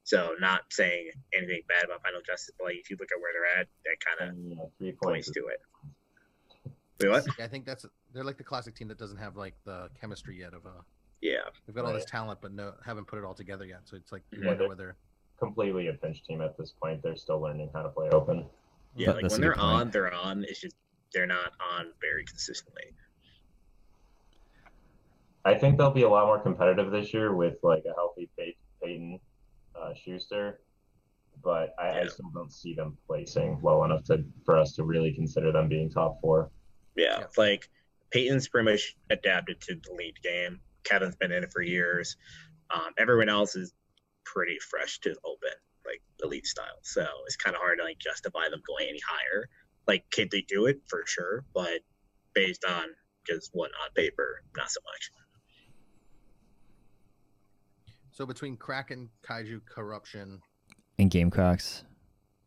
So not saying anything bad about Final Justice, but like if you look at where they're at, that kind of And, you three points points. to it. Wait, what? I think that's they're like the classic team that doesn't have like the chemistry yet of a. Yeah, they've got all this talent but no haven't put it all together yet. So it's like you Yeah, wonder whether completely a pinch team at this point. They're still learning how to play open. yeah. Like when they're on, they're on. It's just they're not on very consistently. I think they'll be a lot more competitive this year with like a healthy Pey- Peyton uh, Schuster, but I, I still don't see them placing well enough to for us to really consider them being top four. Yeah, Yeah. like Peyton's pretty much adapted to the lead game. Kevin's been in it for years. Um, everyone else is pretty fresh to open, like elite style. So it's kind of hard to like justify them going any higher. Like, could they do it for sure? But based on just what on paper, not so much. so between Kraken, Kaiju, Corruption, And Gamecocks.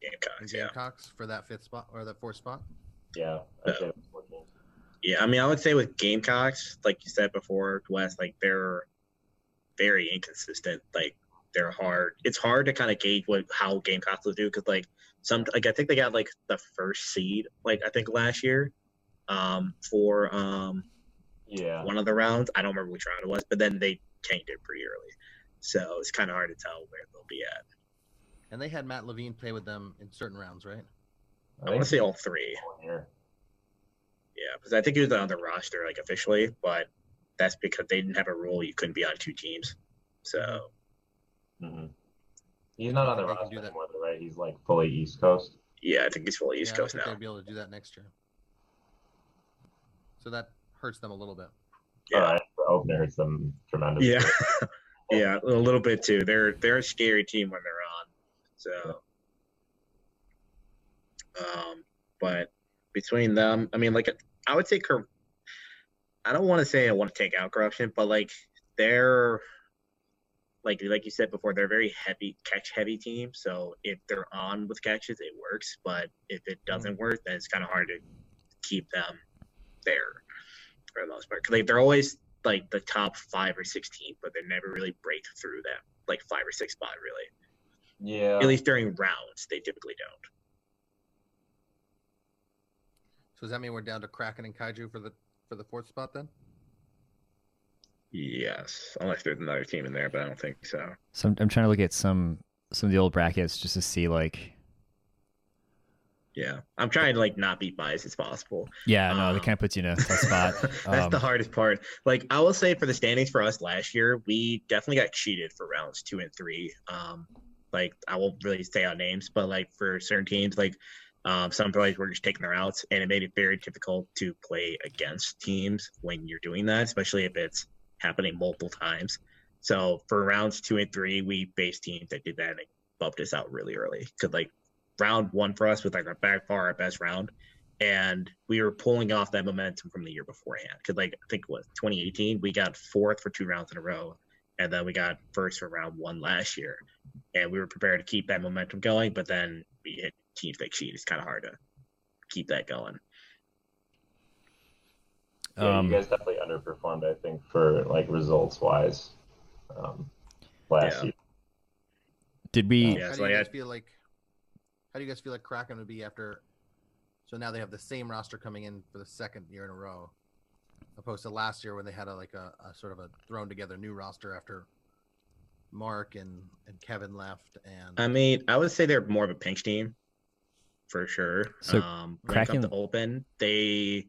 and Gamecocks, yeah, Gamecocks for that fifth spot or that fourth spot. Yeah, I'd say that's what it is. yeah. I mean, I would say with Gamecocks, like you said before, Wes, like they're very inconsistent. Like they're hard. It's hard to kind of gauge what how Gamecocks will do because like some like I think they got like the first seed like I think last year um for um yeah. one of the rounds. I don't remember which round it was, but then they tanked it pretty early. So it's kind of hard to tell where they'll be at. And they had Matt Levine play with them in certain rounds, right? I want to say all three. Yeah, because I think he was on the roster like officially, but that's because they didn't have a rule you couldn't be on two teams. So hmm He's not on the I think they roster do that. right? He's like fully East Coast. yeah, I think he's fully East yeah, Coast I think now. They'll be able to do that next year. So that hurts them a little bit. Yeah. Uh, the opener hurts them tremendously. Yeah. yeah, a little bit too. They're they're a scary team when they're on. So, um, but between them, I mean, like I would say, cor- I don't want to say I want to take out corruption, but like they're like like you said before, they're very heavy catch heavy team. So if they're on with catches, it works. But if it hmm. doesn't work, then it's kind of hard to keep them there for the most part. 'Cause, like they're always like the top five or six team, but they never really break through that like five or six spot really. Yeah. At least during rounds, they typically don't. So does that mean we're down to Kraken and Kaiju for the for the fourth spot then? Yes, unless there's another team in there, but I don't think so. So I'm, I'm trying to look at some some of the old brackets just to see like Yeah, I'm trying to like not be biased as possible. yeah no Um, that kind of puts you in a tough spot. That's Um, the hardest part. Like I will say for the standings for us last year, we definitely got cheated for rounds two and three. Um, like I won't really say out names, but like for certain teams, like um, some players were just taking their outs, and it made it very difficult to play against teams when you're doing that, especially if it's happening multiple times. So for rounds two and three, we faced teams that did that and bumped us out really early. Because like round one for us was like our back far our best round, and we were pulling off that momentum from the year beforehand. Because like I think was 2018, we got fourth for two rounds in a row, and then we got first for round one last year, and we were prepared to keep that momentum going. But then we hit teams like Sheet. It's kind of hard to keep that going. Yeah, Um, you guys definitely underperformed, I think, for like results wise. Um, last Yeah. year. did we Yeah, how so do you I guys had- feel like? How do you guys feel like Kraken would be after? So now they have the same roster coming in for the second year in a row, opposed to last year when they had a like a, a sort of a thrown together new roster after Mark and and Kevin left and I mean, I would say they're more of a pinch team, for sure. So, um, when it comes to Kraken- open, they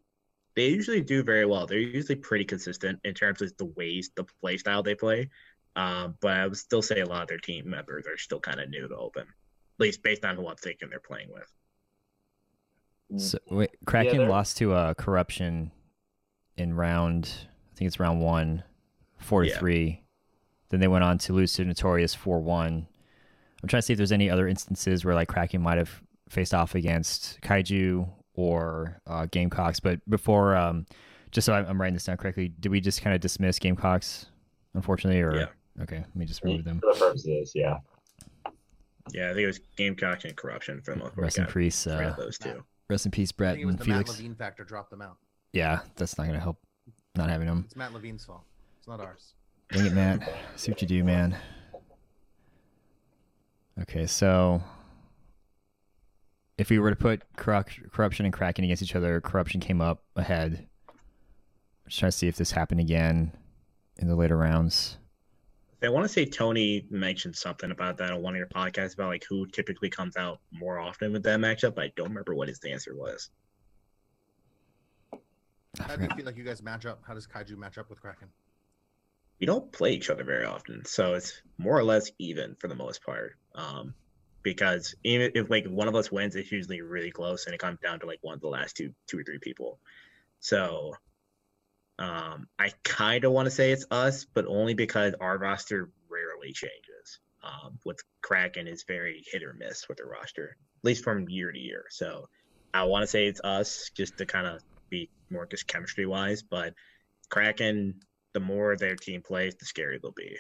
they usually do very well. They're usually pretty consistent in terms of the ways, the play style they play. Um, but I would still say a lot of their team members are still kind of new to open, at least based on who I'm thinking they're playing with. So, wait, Kraken they're- lost to uh, Corruption in round, I think it's round one, four to Yeah. three. Then they went on to lose to Notorious four one. I'm trying to see if there's any other instances where like Kraken might have faced off against Kaiju or uh, Gamecocks. But before, um, just so I'm, I'm writing this down correctly, did we just kind of dismiss Gamecocks unfortunately, or Yeah. okay, let me just remove them. For the purposes, yeah. Yeah, I think it was Gamecock and corruption for the most part. Rest in peace. Uh, those two. rest in peace, I Brett think it was and the Felix. Matt Levine factor dropped them out. Yeah, that's not gonna help. Not having them. It's Matt Levine's fault. It's not ours. Dang it, Matt. See what you do, man. Okay, so if we were to put corruption and Kraken against each other, corruption came up ahead. Just trying to see if this happened again in the later rounds. I want to say Tony mentioned something about that on one of your podcasts about like who typically comes out more often with that matchup. But I don't remember what his answer was. How do you feel like you guys match up? How does Kaiju match up with Kraken? We don't play each other very often, so it's more or less even for the most part. Um, because even if like one of us wins, it's usually really close, and it comes down to like one of the last two, two or three people. So, um, I kind of want to say it's us, but only because our roster rarely changes. Um, with Kraken is very hit or miss with the roster, at least from year to year. So, I want to say it's us just to kind of be more just chemistry wise, but Kraken the more their team plays, the scarier they'll be.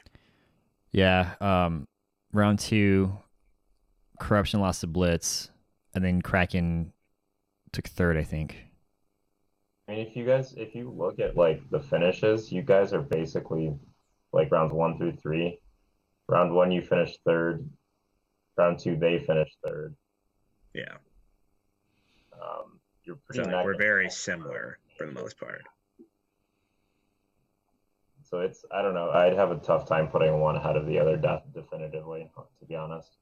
Yeah, um, round two, corruption lost to Blitz, and then Kraken took third, I think. I mean, if you guys, if you look at like the finishes, you guys are basically like rounds one through three. Round one, you finished third. Round two, they finished third. Yeah, Um, you're so pretty. like, we're very similar for the most part. So it's, I don't know. I'd have a tough time putting one ahead of the other de- definitively, to be honest.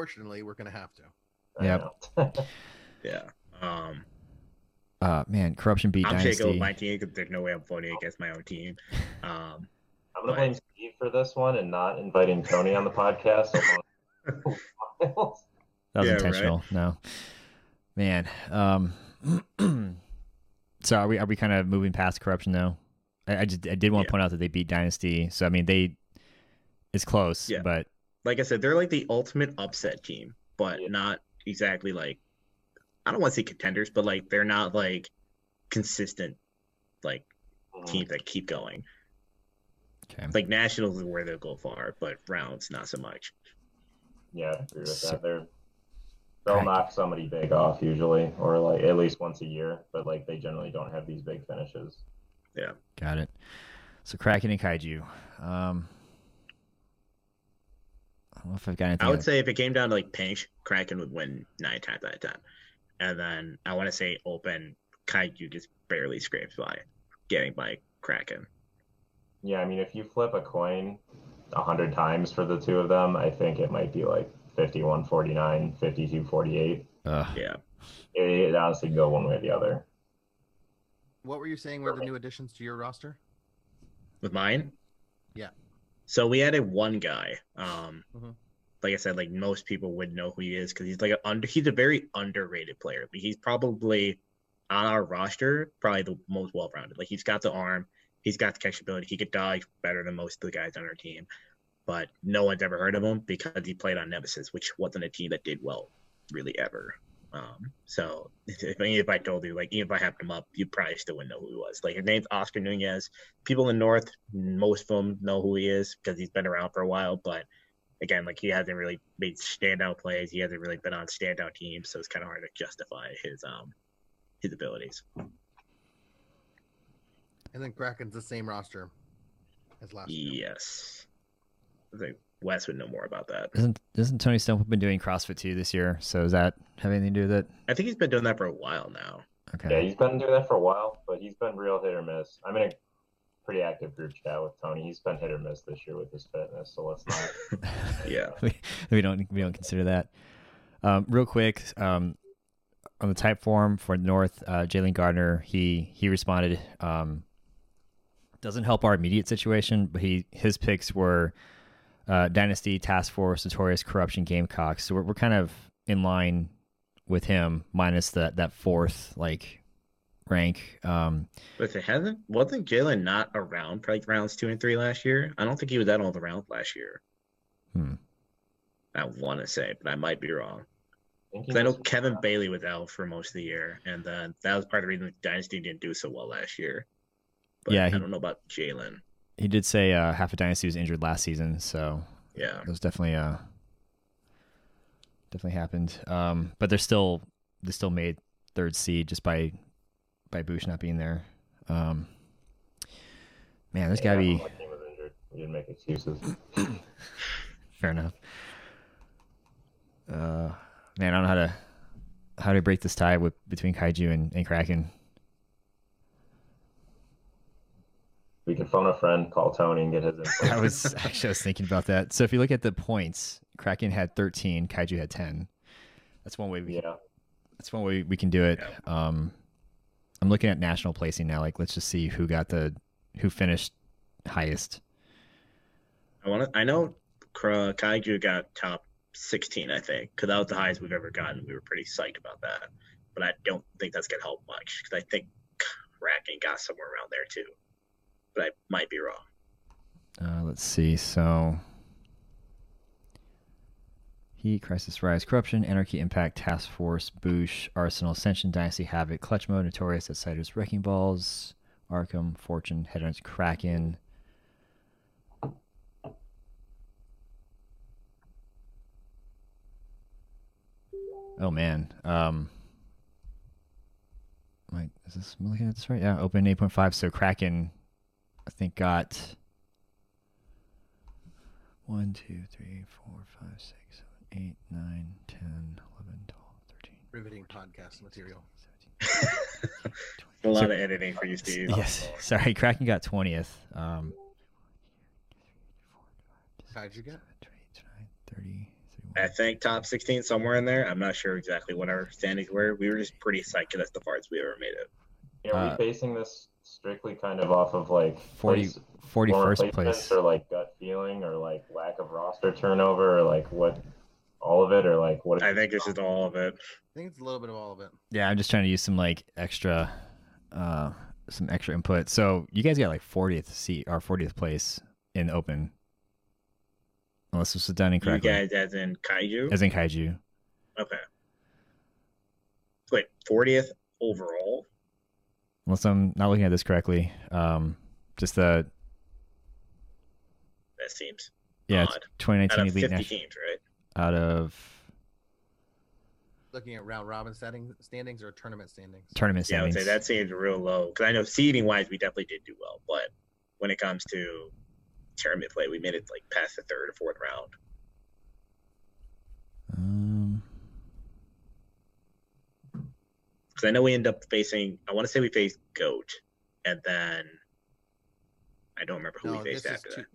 Fortunately, we're gonna have to. I Yep. Yeah. Um, Uh, man, corruption beat I'm shaking with Dynasty. my team because there's no way I'm voting against my own team. Um, I'm gonna blame Steve for this one and not inviting Tony on the podcast. That was Yeah, right. intentional. No, man. Um, so are we are we kind of moving past corruption though? I, I just I did want to Yeah. point out that they beat Dynasty. So I mean they, it's close, Yeah. but like I said, they're like the ultimate upset team, but Yeah. not exactly like I don't want to say contenders, but like they're not like consistent like Mhm. teams that keep going. okay. Like nationals is where they'll go far, but rounds not so much. Yeah, I agree with So- that. They're they'll Right. knock somebody big off usually, or like at least once a year. But like they generally don't have these big finishes. Yeah. Got it. So Kraken and Kaiju. Um, I know if I've got anything. I would on- say if it came down to like pinch, Kraken would win nine times out of ten. And then I want to say open, Kaiju just barely scrapes by, getting by Kraken. Yeah, I mean, if you flip a coin a hundred times for the two of them, I think it might be like 51-49, 52-48. Ugh. Yeah. It, it honestly go one way or the other. What were you saying were the new additions to your roster? With mine? Yeah. So we added one guy. Um, Mhm. like I said, like most people would know who he is because he's like a under. He's a very underrated player. Like, he's probably on our roster, probably the most well-rounded. Like he's got the arm, he's got the catch ability, he could dodge better than most of the guys on our team. But no one's ever heard of him because he played on Nemesis, which wasn't a team that did well, really ever. Um, so if, if I told you, like, even if I had him up, you probably still wouldn't know who he was. Like, his name's Oscar Nunez. People in the North, most of them know who he is because he's been around for a while. But again, like, he hasn't really made standout plays. He hasn't really been on standout teams, so it's kind of hard to justify his um his abilities. And then Kraken's the same roster as last year. Yes, I think Wes would know more about that. Isn't isn't Tony Stump been doing CrossFit too this year? So does that have anything to do with it? I think he's been doing that for a while now. Okay. Yeah, he's been doing that for a while, but he's been real hit or miss. I'm in a pretty active group chat with Tony. He's been hit or miss this year with his fitness, so let's not. Yeah. we, we don't we don't consider that. Um, real quick, um, on the type form for North, uh, Jalen Gardner, he he responded. Um, doesn't help our immediate situation, but he his picks were uh, Dynasty, Task Force, Notorious, Corruption, Gamecocks. So we're, we're kind of in line with him, minus that that fourth like rank. Um, But it hasn't wasn't Jalen not around for like rounds two and three last year? I don't think he was at all the rounds last year. Hmm. I want to say, but I might be wrong. think I know was- Kevin Bailey was out for most of the year, and then that was part of the reason Dynasty didn't do so well last year. But Yeah, I he- don't know about Jalen. He did say uh, half a dynasty was injured last season, so Yeah. it was definitely uh definitely happened. Um, but they're still they still made third seed just by by Bush not being there. Um, man, there's gotta be my team was injured. We didn't make excuses. fair enough. Uh, man, I don't know how to how to break this tie with between Kaiju and, and Kraken. We could phone a friend, call Tony, and get his info. I was actually I was thinking about that. So if you look at the points, Kraken had 13, Kaiju had 10. That's one way we yeah. that's one way we can do it. Um, I'm looking at national placing now. Like, let's just see who got the who finished highest. I want to. I know Kra- Kaiju got top 16, I think, because that was the highest we've ever gotten. We were pretty psyched about that. But I don't think that's gonna help much because I think Kraken got somewhere around there too. But I might be wrong. Uh, let's see. So, Heat, Crisis, Rise, Corruption, Anarchy, Impact, Task Force, Boosh, Arsenal, Ascension, Dynasty, Havoc, Clutch Mode, Notorious, Outsiders, Wrecking Balls, Arkham, Fortune, Headhunters, Kraken. Oh man. Um like, is this looking at this right? Yeah, open 8.5. So Kraken I think got one, two, three, four, five, six, seven, eight, nine, 10, 11, 12, 13, Riveting podcast material. 17, A lot So- of editing for you, Steve. Yes. Sorry, Kraken got 20th. Um, How'd you get? 30, I think top 16 somewhere in there. I'm not sure exactly what our standings were. We were just pretty psyched 'cause that's the farthest we ever made it. Yeah, are Uh, we basing this strictly kind of off of like 40, place, 41st place. or like gut feeling or like lack of roster turnover or like what all of it or like what I think it's just all of it. I think it's a little bit of all of it. Yeah, I'm just trying to use some like extra, uh, some extra input. So you guys got like 40th seat or 40th place in open, unless this was done incorrectly. You guys, as in Kaiju. As in Kaiju. Okay. Wait, 40th overall? Unless I'm not looking at this correctly. Um, just the That seems yeah, it's Odd. 2019 out of elite 50 national teams, right? out of Looking at round robin setting standings or tournament standings. tournament Yeah, I would standings. say that seems real low. Because I know seeding wise, we definitely did do well. But when it comes to tournament play, we made it like past the third or fourth round. Um, Because I know we end up facing, I want to say we faced Goat. And then I don't remember who No, we faced after two, that.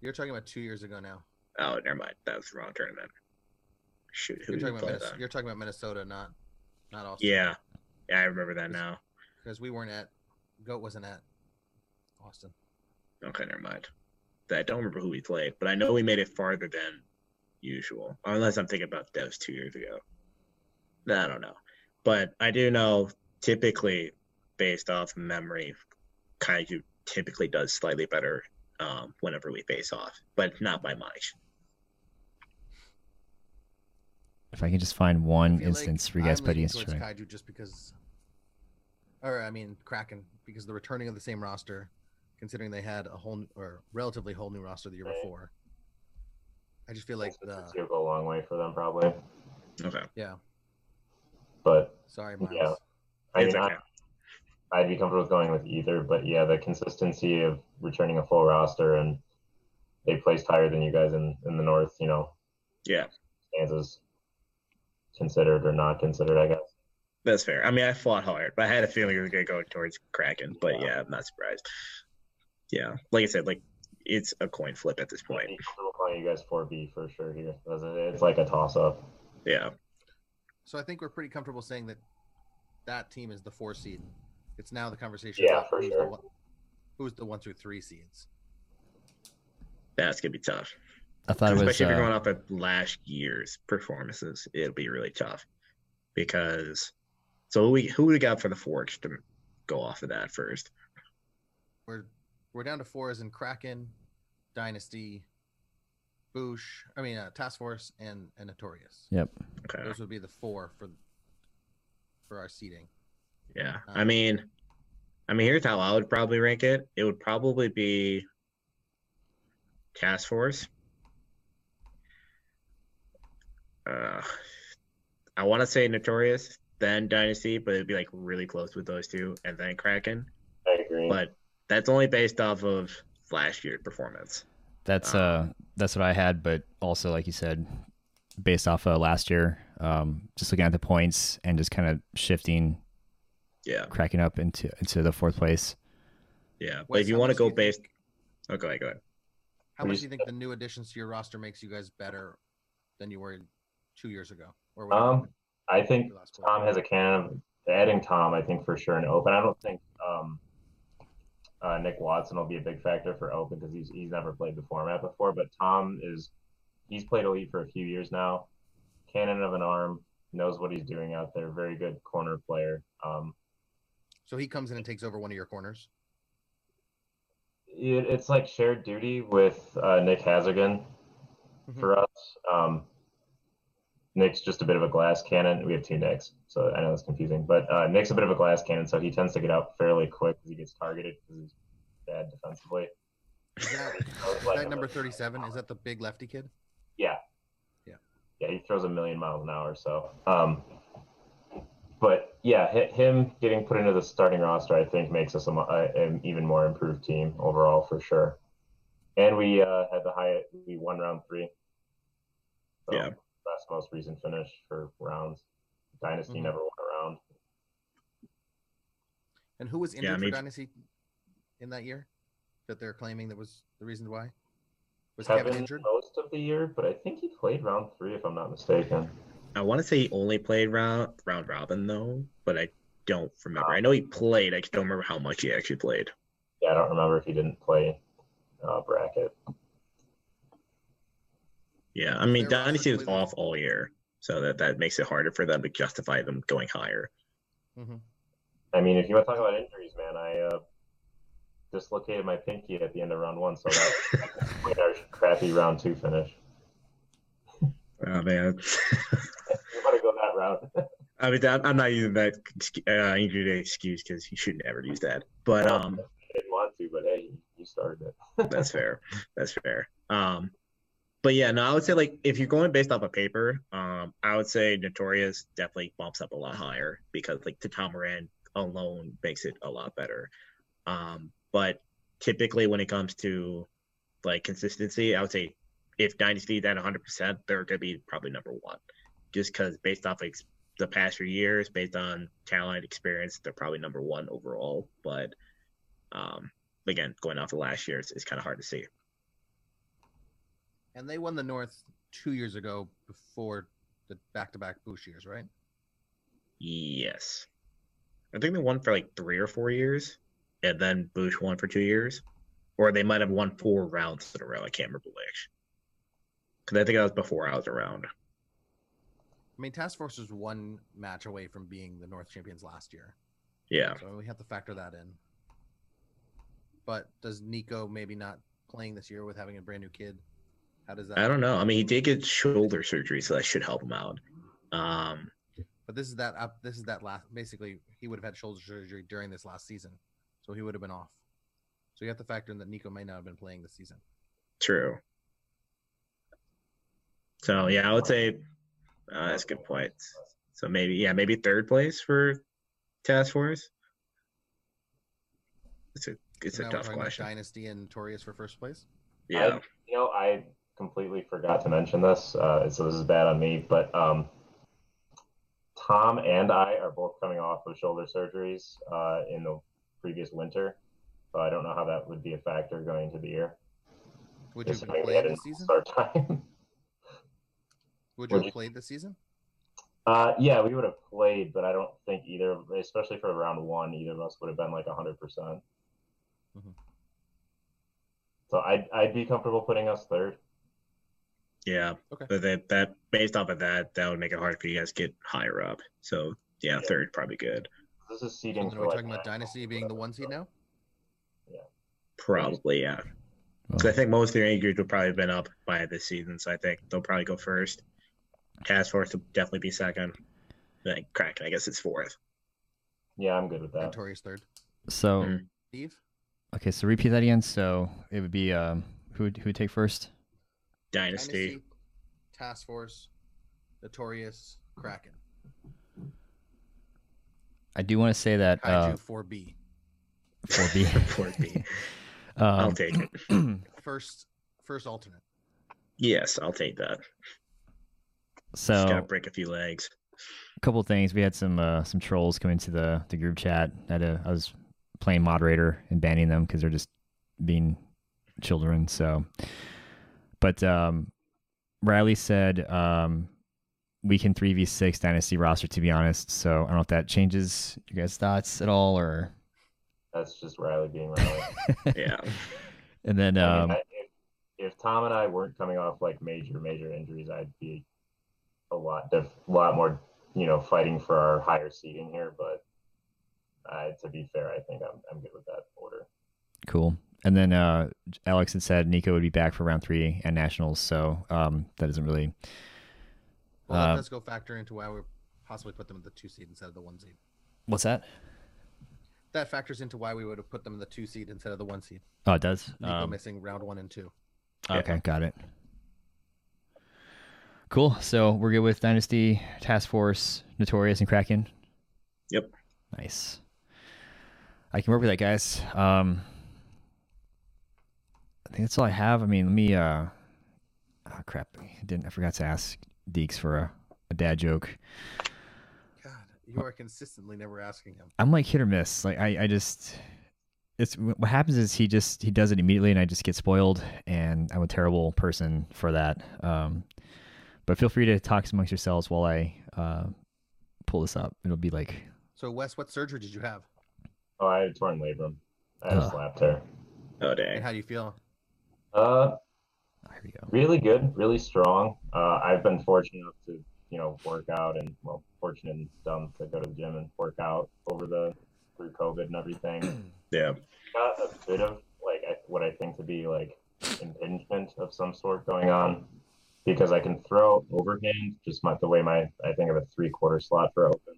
you're talking about two years ago now. Oh, never mind. That was the wrong tournament. Shoot, who You're talking, about Minnesota, you're talking about Minnesota, not not Austin. Yeah. Yeah, I remember that now. because we weren't at Goat wasn't at Austin. Okay, never mind. I don't remember who we played, but I know we made it farther than usual. Unless I'm thinking about that was two years ago. I don't know. But I do know typically, based off memory, Kaiju typically does slightly better um, whenever we face off, but not by much. if I can just find one feel like instance for you guys I'm played against. Kaiju just because, or I mean Kraken because the returning of the same roster, considering they had a whole or relatively whole new roster the year Right. before. I just feel like the Consistency will go a long way for them probably. Okay. yeah. But Sorry, Myles. Yeah. I mean, okay. I, I'd be comfortable with going with either, but yeah, the consistency of returning a full roster and they placed higher than you guys in, in the north, you know, Yeah, Kansas considered or not considered, I guess. that's fair. I mean, I fought hard, but I had a feeling it was going to go towards Kraken. But yeah, I'm not surprised. Yeah, like I said, like it's a coin flip at this point. I'd be calling you guys 4B for sure here. Because it- It's like a toss up. Yeah. So I think we're pretty comfortable saying that that team is the four seed. It's now the conversation. Yeah, about for who's sure. The one, who's the one through three seeds? That's gonna be tough. I thought it was Especially if you're uh, going off of last year's performances, it'll be really tough. Because so who we who we got for the Forge to go off of that first? We're we're down to four as in Kraken, Dynasty, Boosh. I mean, uh, Task Force and and Notorious. Yep. Okay. Those would be the four for for our seating. Yeah. Um, I mean, I mean, here's how I would probably rank it. It would probably be Task Force. Uh, I want to say Notorious, then Dynasty, but it'd be like really close with those two, and then Kraken. I agree. But that's only based off of last year's performance. That's uh that's what I had, but also like you said, based off of last year, um, just looking at the points and just kind of shifting, Yeah, Kraken up into into the fourth place. yeah. But Wes, if you want to go you based, think- oh, go ahead, go ahead. How much do you think the new additions to your roster makes you guys better than you were two years ago? Or whatever Um, I think Tom has a can of adding Tom. I think for sure in open. I don't think um, uh, Nick Watson will be a big factor for open because he's he's never played the format before. But Tom is he's played elite for a few years now. Cannon of an arm, knows what he's doing out there. Very good corner player. Um, So he comes in and takes over one of your corners. it, it's like shared duty with uh, Nick Hazigan Mhm. for us. Um, Nick's just a bit of a glass cannon. We have two Nicks, so I know that's confusing. But uh, Nick's a bit of a glass cannon, so he tends to get out fairly quick because he gets targeted because he's bad defensively. Is that, So, is like, that number 37? Is that the big lefty kid? Yeah. Yeah. Yeah, he throws a million miles an hour. So, um, but yeah, hi- him getting put into the starting roster, I think, makes us a, a, an even more improved team overall for sure. And we uh, had the high, we won round three. So Yeah. Best most recent finish for rounds. Dynasty Mhm. never won a round. And who was Yeah, injured I mean- for Dynasty in that year that they're claiming that was the reason why? Was Kevin, Kevin injured? most of the year, but I think he played round three if I'm not mistaken. I want to say he only played round round robin though, but I don't remember. I know he played. I just don't remember how much he actually played. Yeah, I don't remember if he didn't play uh, bracket. Yeah, I mean Their Dynasty was off all year, so that that makes it harder for them to justify them going higher. hmm I mean, if you want to talk about injuries, man, I uh, dislocated my pinky at the end of round one, so that made our crappy round two finish. Oh man, You want to go that route? I mean I'm not using that uh, injury excuse because you should never use that. But um, I didn't want to, but hey, you started it. that's fair. That's fair. Um, but yeah, no, I would say like if you're going based off of paper, um, I would say Notorious definitely bumps up a lot higher because like Moran alone makes it a lot better. Um, but typically when it comes to like consistency, I would say if Dynasty is at 100, percent they're gonna be probably number one, just because based off like the past few years, based on talent, experience, they're probably number one overall. But um, again, going off of last year, it's, it's kind of hard to see. And they won the North two years ago before the back-to-back Bush years, right? Yes. I think they won for like three or four years, and then Bush won for two years. Or they might have won four rounds in a row. I can't remember which. Because I think that was before I was around. I mean, Task Force was one match away from being the North champions last year, Yeah. so we have to factor that in. But does Nico maybe not playing this year with having a brand new kid? How does that? I don't know. I mean, he did get shoulder surgery, so that should help him out. Um, But this is that. Uh, this is that last. Basically, he would have had shoulder surgery during this last season, so he would have been off. So you have to factor in that Nico may not have been playing this season. true. So, yeah, I would say uh, that's a good point. So maybe, yeah, maybe third place for Task Force. It's a it's So a tough question. Dynasty and Torius for first place. Yeah. You know, I completely forgot to mention this, uh, so this is bad on me. But um, Tom and I are both coming off of shoulder surgeries uh, in the previous winter, so I don't know how that would be a factor going into the year. Would you have Considering we played this season? time. Would you would have you- played this season? Uh, yeah, we would have played, but I don't think either, especially for round one, either of us would have been like hundred percent. Mhm. So I'd I'd be comfortable putting us third. Yeah. Okay. But that that based off of that, that would make it hard for you guys to get higher up. So yeah, Yeah. third probably good. This is seeding And then for are we like talking about Dynasty being the one seed now? Yeah. Probably, yeah. Because I think most of their injuries would probably have been up by this season, so I think they'll probably go first. Task Force will definitely be second. Then Kraken, I guess it's fourth. Yeah, I'm good with that. Torius third. So Mhm. Steve, okay, so repeat that again. So it would be um, who would, who would take first? Dynasty. Dynasty, Task Force, Notorious, Kraken, I do want to say that uh, Kaiju 4B. four B. Four B. I'll um, take it. First, first alternate. Yes, I'll take that. so Just gotta break a few legs. a couple of things. We had some uh, some trolls come into the the group chat. I, had a, I was playing moderator and banning them because they're just being children. So, but um, Riley said um, we can three v six dynasty roster. To be honest, so I don't know if that changes you guys' thoughts at all, or That's just Riley being Riley. Yeah. and then I mean, um, I, if, if Tom and I weren't coming off like major, major injuries, I'd be a lot, def, lot more, you know, fighting for our higher seeding here. But uh, to be fair, I think I'm, I'm good with that order. cool. And then uh, Alex had said Nico would be back for round three and nationals, so um, that doesn't really. Well, Uh, that does go factor into why we possibly put them in the two seed instead of the one seed. What's that? That factors into why we would have put them in the two seed instead of the one seed. Oh, it does. Nico Um, missing round one and two. Okay, got it. Cool. So we're good with Dynasty, Task Force, Notorious, and Kraken. Yep. Nice. I can work with that, guys. Um, I think that's all I have. I mean, let me. Uh, oh, crap! I didn't. I forgot to ask Deeks for a, a dad joke. God, you are consistently never asking him. I'm like hit or miss. Like I, I just. It's what happens is he just he does it immediately, and I just get spoiled, and I'm a terrible person for that. Um, but feel free to talk amongst yourselves while I uh, pull this up. It'll be like So, Wes, what surgery did you have? Oh, I had torn labrum. I had a Ugh. slap tear. Oh And dang. how do you feel? Uh, here we go. really good, really strong. Uh, I've been fortunate enough to, you know, work out and well, fortunate and dumb to go to the gym and work out over the through COVID and everything. Yeah. Got a bit of like I, what I think to be like impingement of some sort going on because I can throw overhand, just my, the way my I think of a three quarter slot for open.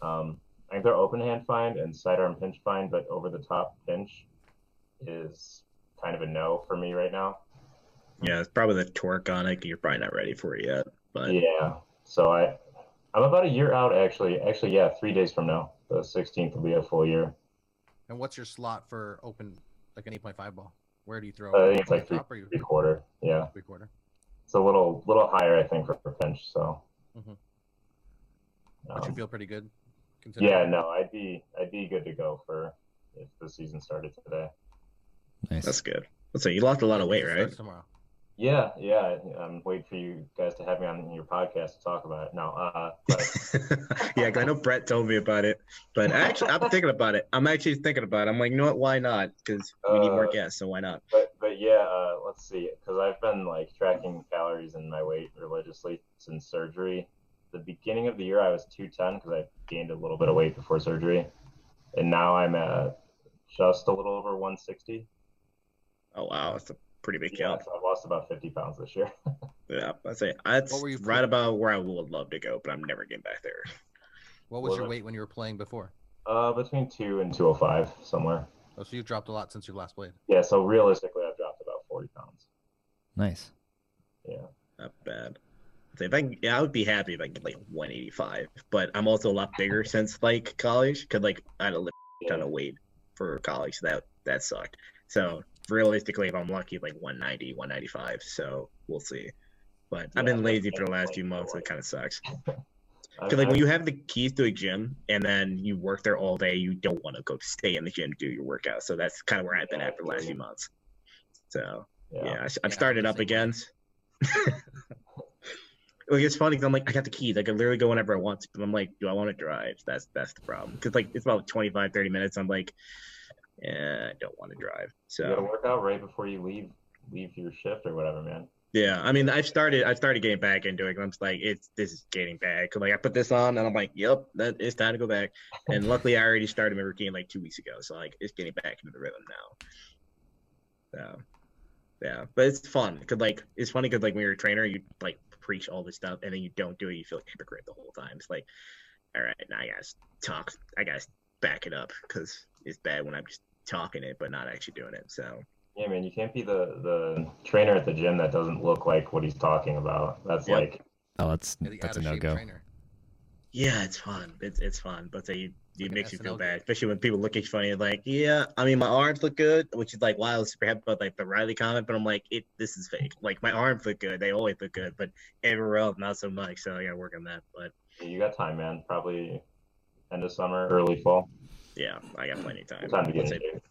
Um, I can throw open hand fine and sidearm pinch fine, but over the top pinch is kind of a no for me right now. Yeah, it's probably the torque on it. You're probably not ready for it yet. But Yeah. So I, I'm about a year out actually. Actually, yeah, three days from now, the 16th will be a full year. And what's your slot for open, like an 8.5 ball? Where do you throw? I think it's like three, top you three quarter. Yeah, three quarter? it's a little little higher I think for, for pinch. So. Mhm. But you Um, feel pretty good. yeah, no, I'd be I'd be good to go for if the season started today. Nice. that's good. Let's say you lost a lot of weight, right? Tomorrow. Yeah, yeah. I'm waiting for you guys to have me on your podcast to talk about it. No, uh, but yeah, 'cause I know Brett told me about it, but actually, I'm thinking about it. I'm actually thinking about it. I'm like, you know what? Why not? Because we need more Uh, guests, so why not? but but yeah, uh, let's see, because I've been like tracking calories and my weight religiously since surgery. The beginning of the year, I was 210 because I gained a little bit of weight before surgery, and now I'm at just a little over 160. Oh wow, that's a pretty big Yeah, jump. so I've lost about 50 pounds this year. Yeah, I'd say that's What were you right about where I would love to go, but I'm never getting back there. What was your weight when you were playing before? Uh, between two and 205 somewhere. Oh, so you've dropped a lot since you last played. Yeah, so realistically, I've dropped about 40 pounds. Nice. Yeah. Not bad. I'd if I can, yeah, I would be happy if I could get like 185, but I'm also a lot bigger since like college. Cause like I had to lift a ton of weight for college, so that that sucked. So realistically, if I'm lucky, like 190, 195. So we'll see. But I've been lazy for the last few months. So it kind of sucks. Cause like when you have the keys to a gym and then you work there all day, you don't want to go stay in the gym do your workout. So that's kind of where I've been at for the last few months. So yeah. yeah, I, Yeah, I've started up the same way. again. like it's funny because I'm like I got the keys. I can literally go whenever I want to. But I'm like, do I want to drive? That's that's the problem. Because like it's about 25, 30 minutes. I'm like, yeah, I don't want to drive. So you gotta work out right before you leave leave your shift or whatever, man. yeah, I mean, I've started. I've started getting back into it. I'm just like, it's this is getting bad. 'Cause like I put this on and I'm like, yep, that it's time to go back. And luckily, I already started my routine like two weeks ago. So like it's getting back into the rhythm now. So yeah, but it's fun because like it's funny because like when you're a trainer, you like preach all this stuff and then you don't do it, you feel like a hypocrite the whole time. It's like, all right, now I gotta talk, I gotta back it up because is bad when I'm just talking it but not actually doing it. So Yeah, man, you can't be the the trainer at the gym that doesn't look like what he's talking about. That's Yep. like Oh, that's that's a no go. trainer. yeah, it's fun. It's it's fun, but they it Like makes you feel bad, especially when people look at you funny. Like, yeah, I mean, my arms look good, which is like wow, it's super happy about like the Riley comment, but I'm like, it this is fake. Like my arms look good, they always look good, but everywhere else not so much. So I gotta work on that. But you got time, man. Probably end of summer, early fall. Yeah, I got plenty of time. Time to get Once in I- shape.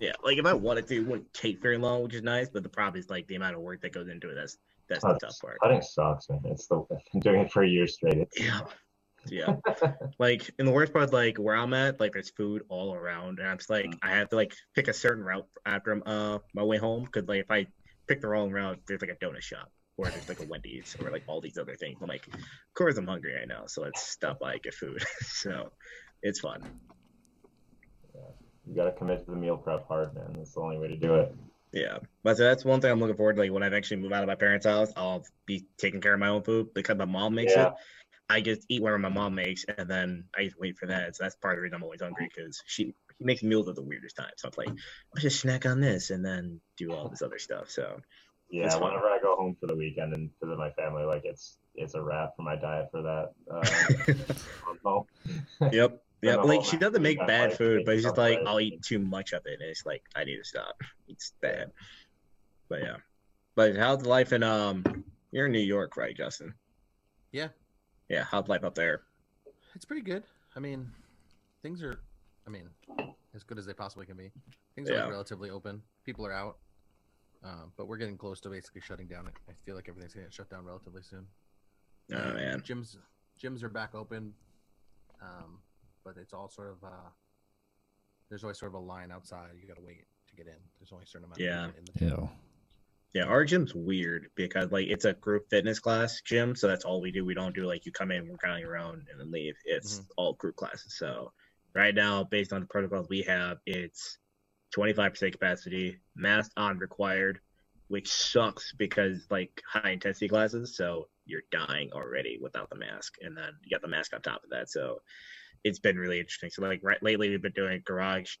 Yeah, like if I wanted to, it wouldn't take very long, which is nice. But the problem is like the amount of work that goes into it. That's that's the tough part. cutting sucks, man. It's the I've been doing it for a year straight. Yeah, yeah. like, in the worst part, like where I'm at, like there's food all around, and I'm just like, I have to like pick a certain route after uh my way home, because like if I pick the wrong route, there's like a donut shop, or there's like a Wendy's, or like all these other things. I'm like, of course I'm hungry right now, so let's stop by get food. so it's fun. You got to commit to the meal prep hard, man. That's the only way to do it. Yeah, but so that's one thing I'm looking forward to. Like when I eventually move out of my parents' house, I'll be taking care of my own food because my mom makes Yeah. it. I just eat whatever my mom makes, and then I just wait for that. So that's part of the reason I'm always hungry because she makes meals at the weirdest times. So I'm like, I'll just snack on this and then do all this other stuff. So Yeah, whenever I go home for the weekend and visit my family, like it's it's a wrap for my diet for that. Uh, yep, yep. the Like whole she doesn't make bad like, food, but it's just like I'll eat too much of it, and it's like I need to stop. It's bad. But yeah, but how's life in um? You're in New York, right, Justin? Yeah. Yeah, how's life up there? It's pretty good. I mean, things are, I mean, as good as they possibly can be. Things are like, relatively open. People are out, um, but we're getting close to basically shutting down. I feel like everything's gonna shut down relatively soon. Oh Uh, man. gyms gyms are back open, um, but it's all sort of uh, there's always sort of a line outside. You got to wait to get in. There's only a certain amount. Yeah. Of people in the gym. Ew. Yeah, our gym's weird because like it's a group fitness class gym, so that's all we do. We don't do like you come in, work on your own, and then leave. It's all group classes. So right now, based on the protocols we have, it's 25% capacity, mask on required, which sucks because like high intensity classes, so you're dying already without the mask, and then you got the mask on top of that. So it's been really interesting. So like right lately, we've been doing garage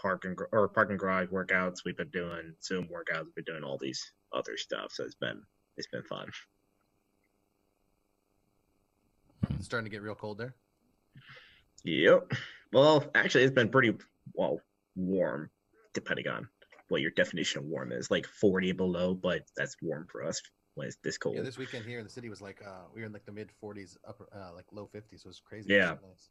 park and or park and garage workouts. We've been doing Zoom workouts. We've been doing all these other stuff. So it's been it's been fun. It's starting to get real cold there. Yep. Well, actually, it's been pretty well warm, depending on what your definition of warm is. Like 40 below, but that's warm for us when it's this cold. Yeah, this weekend here in the city was like uh, we were in like the mid 40s, upper uh, like low 50s. So it was crazy. Yeah. It was nice.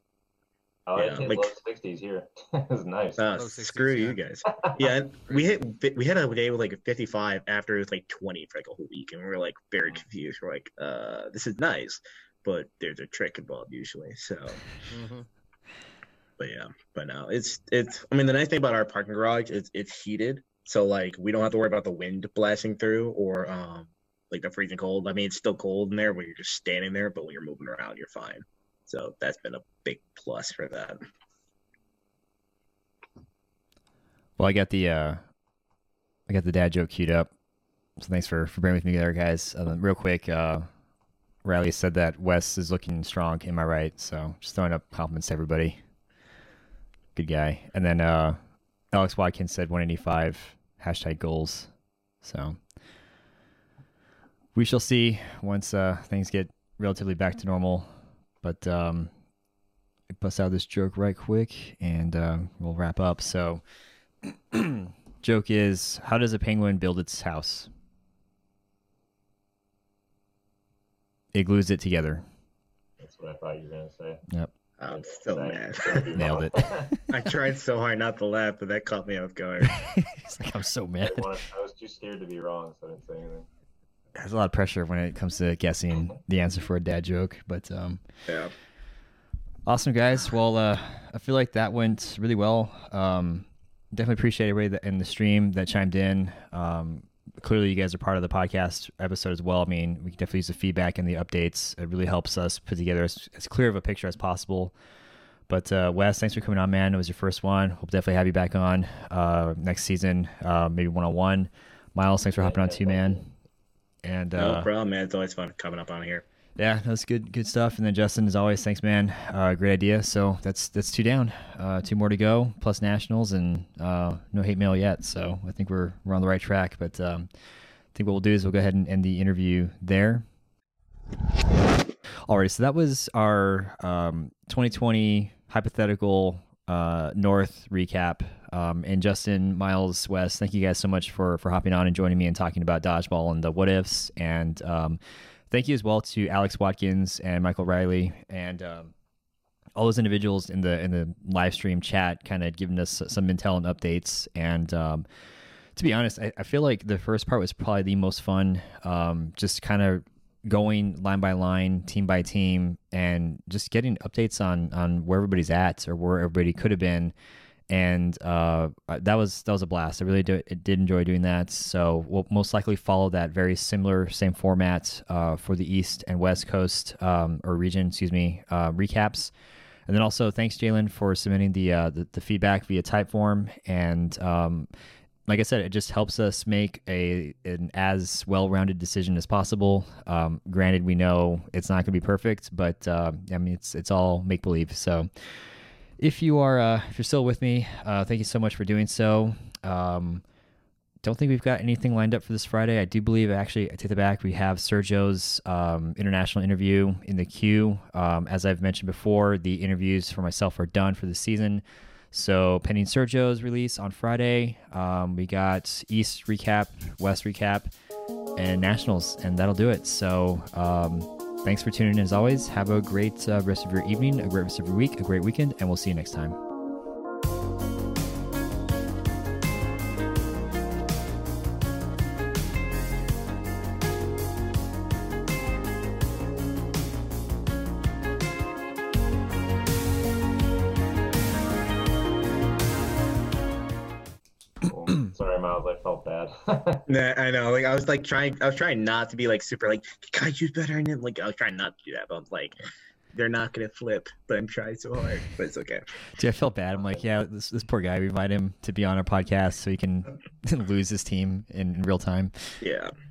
Oh, Yeah, like- low sixties here. it's nice. Low 60s, screw you guys. Yeah, we hit we had a day with like a 55 after it was like 20 for like a whole week, and we were like very confused. We're like, uh, this is nice, but there's a trick involved usually. So, Mhm. but yeah, but no, it's it's. I mean, the nice thing about our parking garage is it's heated, so like we don't have to worry about the wind blasting through or um like the freezing cold. I mean, it's still cold in there when you're just standing there, but when you're moving around, you're fine. So that's been a big plus for that. Well, I got the uh, I got the dad joke queued up. So thanks for for bearing with me there, guys. Uh, real quick, uh, Riley said that Wes is looking strong. Am I right? So just throwing up compliments to everybody. Good guy. And then uh, Alex Watkins said 185 hashtag goals. So we shall see once uh, things get relatively back to normal. But um, bust out this joke right quick and uh, we'll wrap up. So, joke is how does a penguin build its house? It glues it together. That's what I thought you were gonna say. Yep, I'm so mad. nailed it. I tried so hard not to laugh, but that caught me off guard. it's like I'm so mad. I I was too scared to be wrong, so I didn't say anything. There's a lot of pressure when it comes to guessing the answer for a dad joke, but um, Yeah. Awesome, guys. Well, uh, I feel like that went really well. Um, definitely appreciate everybody that in the stream that chimed in. Um, clearly, you guys are part of the podcast episode as well. I mean, we can definitely use the feedback and the updates. It really helps us put together as, as clear of a picture as possible. But uh, Wes, thanks for coming on, man. It was your first one. We'll definitely have you back on uh, next season, uh, maybe one on one. Myles, thanks for hopping on too, man. And No uh, problem, man. It's always fun coming up on here. Yeah, that's good, good stuff. And then Justin, as always, thanks, man. Uh, great idea. So that's that's two down, uh, two more to go, plus nationals, and uh, no hate mail yet. So I think we're we're on the right track. But um, I think what we'll do is we'll go ahead and end the interview there. All right, so that was our um, 2020 hypothetical uh, North recap. Um, and Justin, Myles, Wes, thank you guys so much for for hopping on and joining me and talking about dodgeball and the what ifs. And um, thank you as well to Alex Watkins and Michael Riley and um, all those individuals in the in the live stream chat, kind of giving us some intel and updates. And um, to be honest, I, I feel like the first part was probably the most fun. Um, just kind of going line by line, team by team, and just getting updates on on where everybody's at or where everybody could have been. And uh, that was that was a blast. I really did enjoy doing that. So we'll most likely follow that very similar same format uh, for the East and West Coast um, or region, excuse me, uh, recaps. And then also thanks Jalen for submitting the, uh, the, the feedback via Typeform and um, like I said, it just helps us make a an as well-rounded decision as possible. Um, granted, we know it's not going to be perfect, but uh, I mean it's it's all make believe. So, if you are uh, if you're still with me, uh, thank you so much for doing so. Um, don't think we've got anything lined up for this Friday. I do believe actually I take it back. We have Sergio's um, international interview in the queue. Um, as I've mentioned before, the interviews for myself are done for the season. So pending Sergio's release on Friday, um, we got East recap, West recap, and Nationals, and that'll do it. So um, thanks for tuning in as always. Have a great uh, rest of your evening, a great rest of your week, a great weekend, and we'll see you next time. Nah, I know. Like I was like trying. I was trying not to be like super like use better and then like I was trying not to do that. But I'm like, they're not gonna flip. But I'm trying so hard. But it's okay. Dude, I felt bad. I'm like, yeah, this this poor guy. We invite him to be on our podcast so he can lose his team in, in real time. Yeah.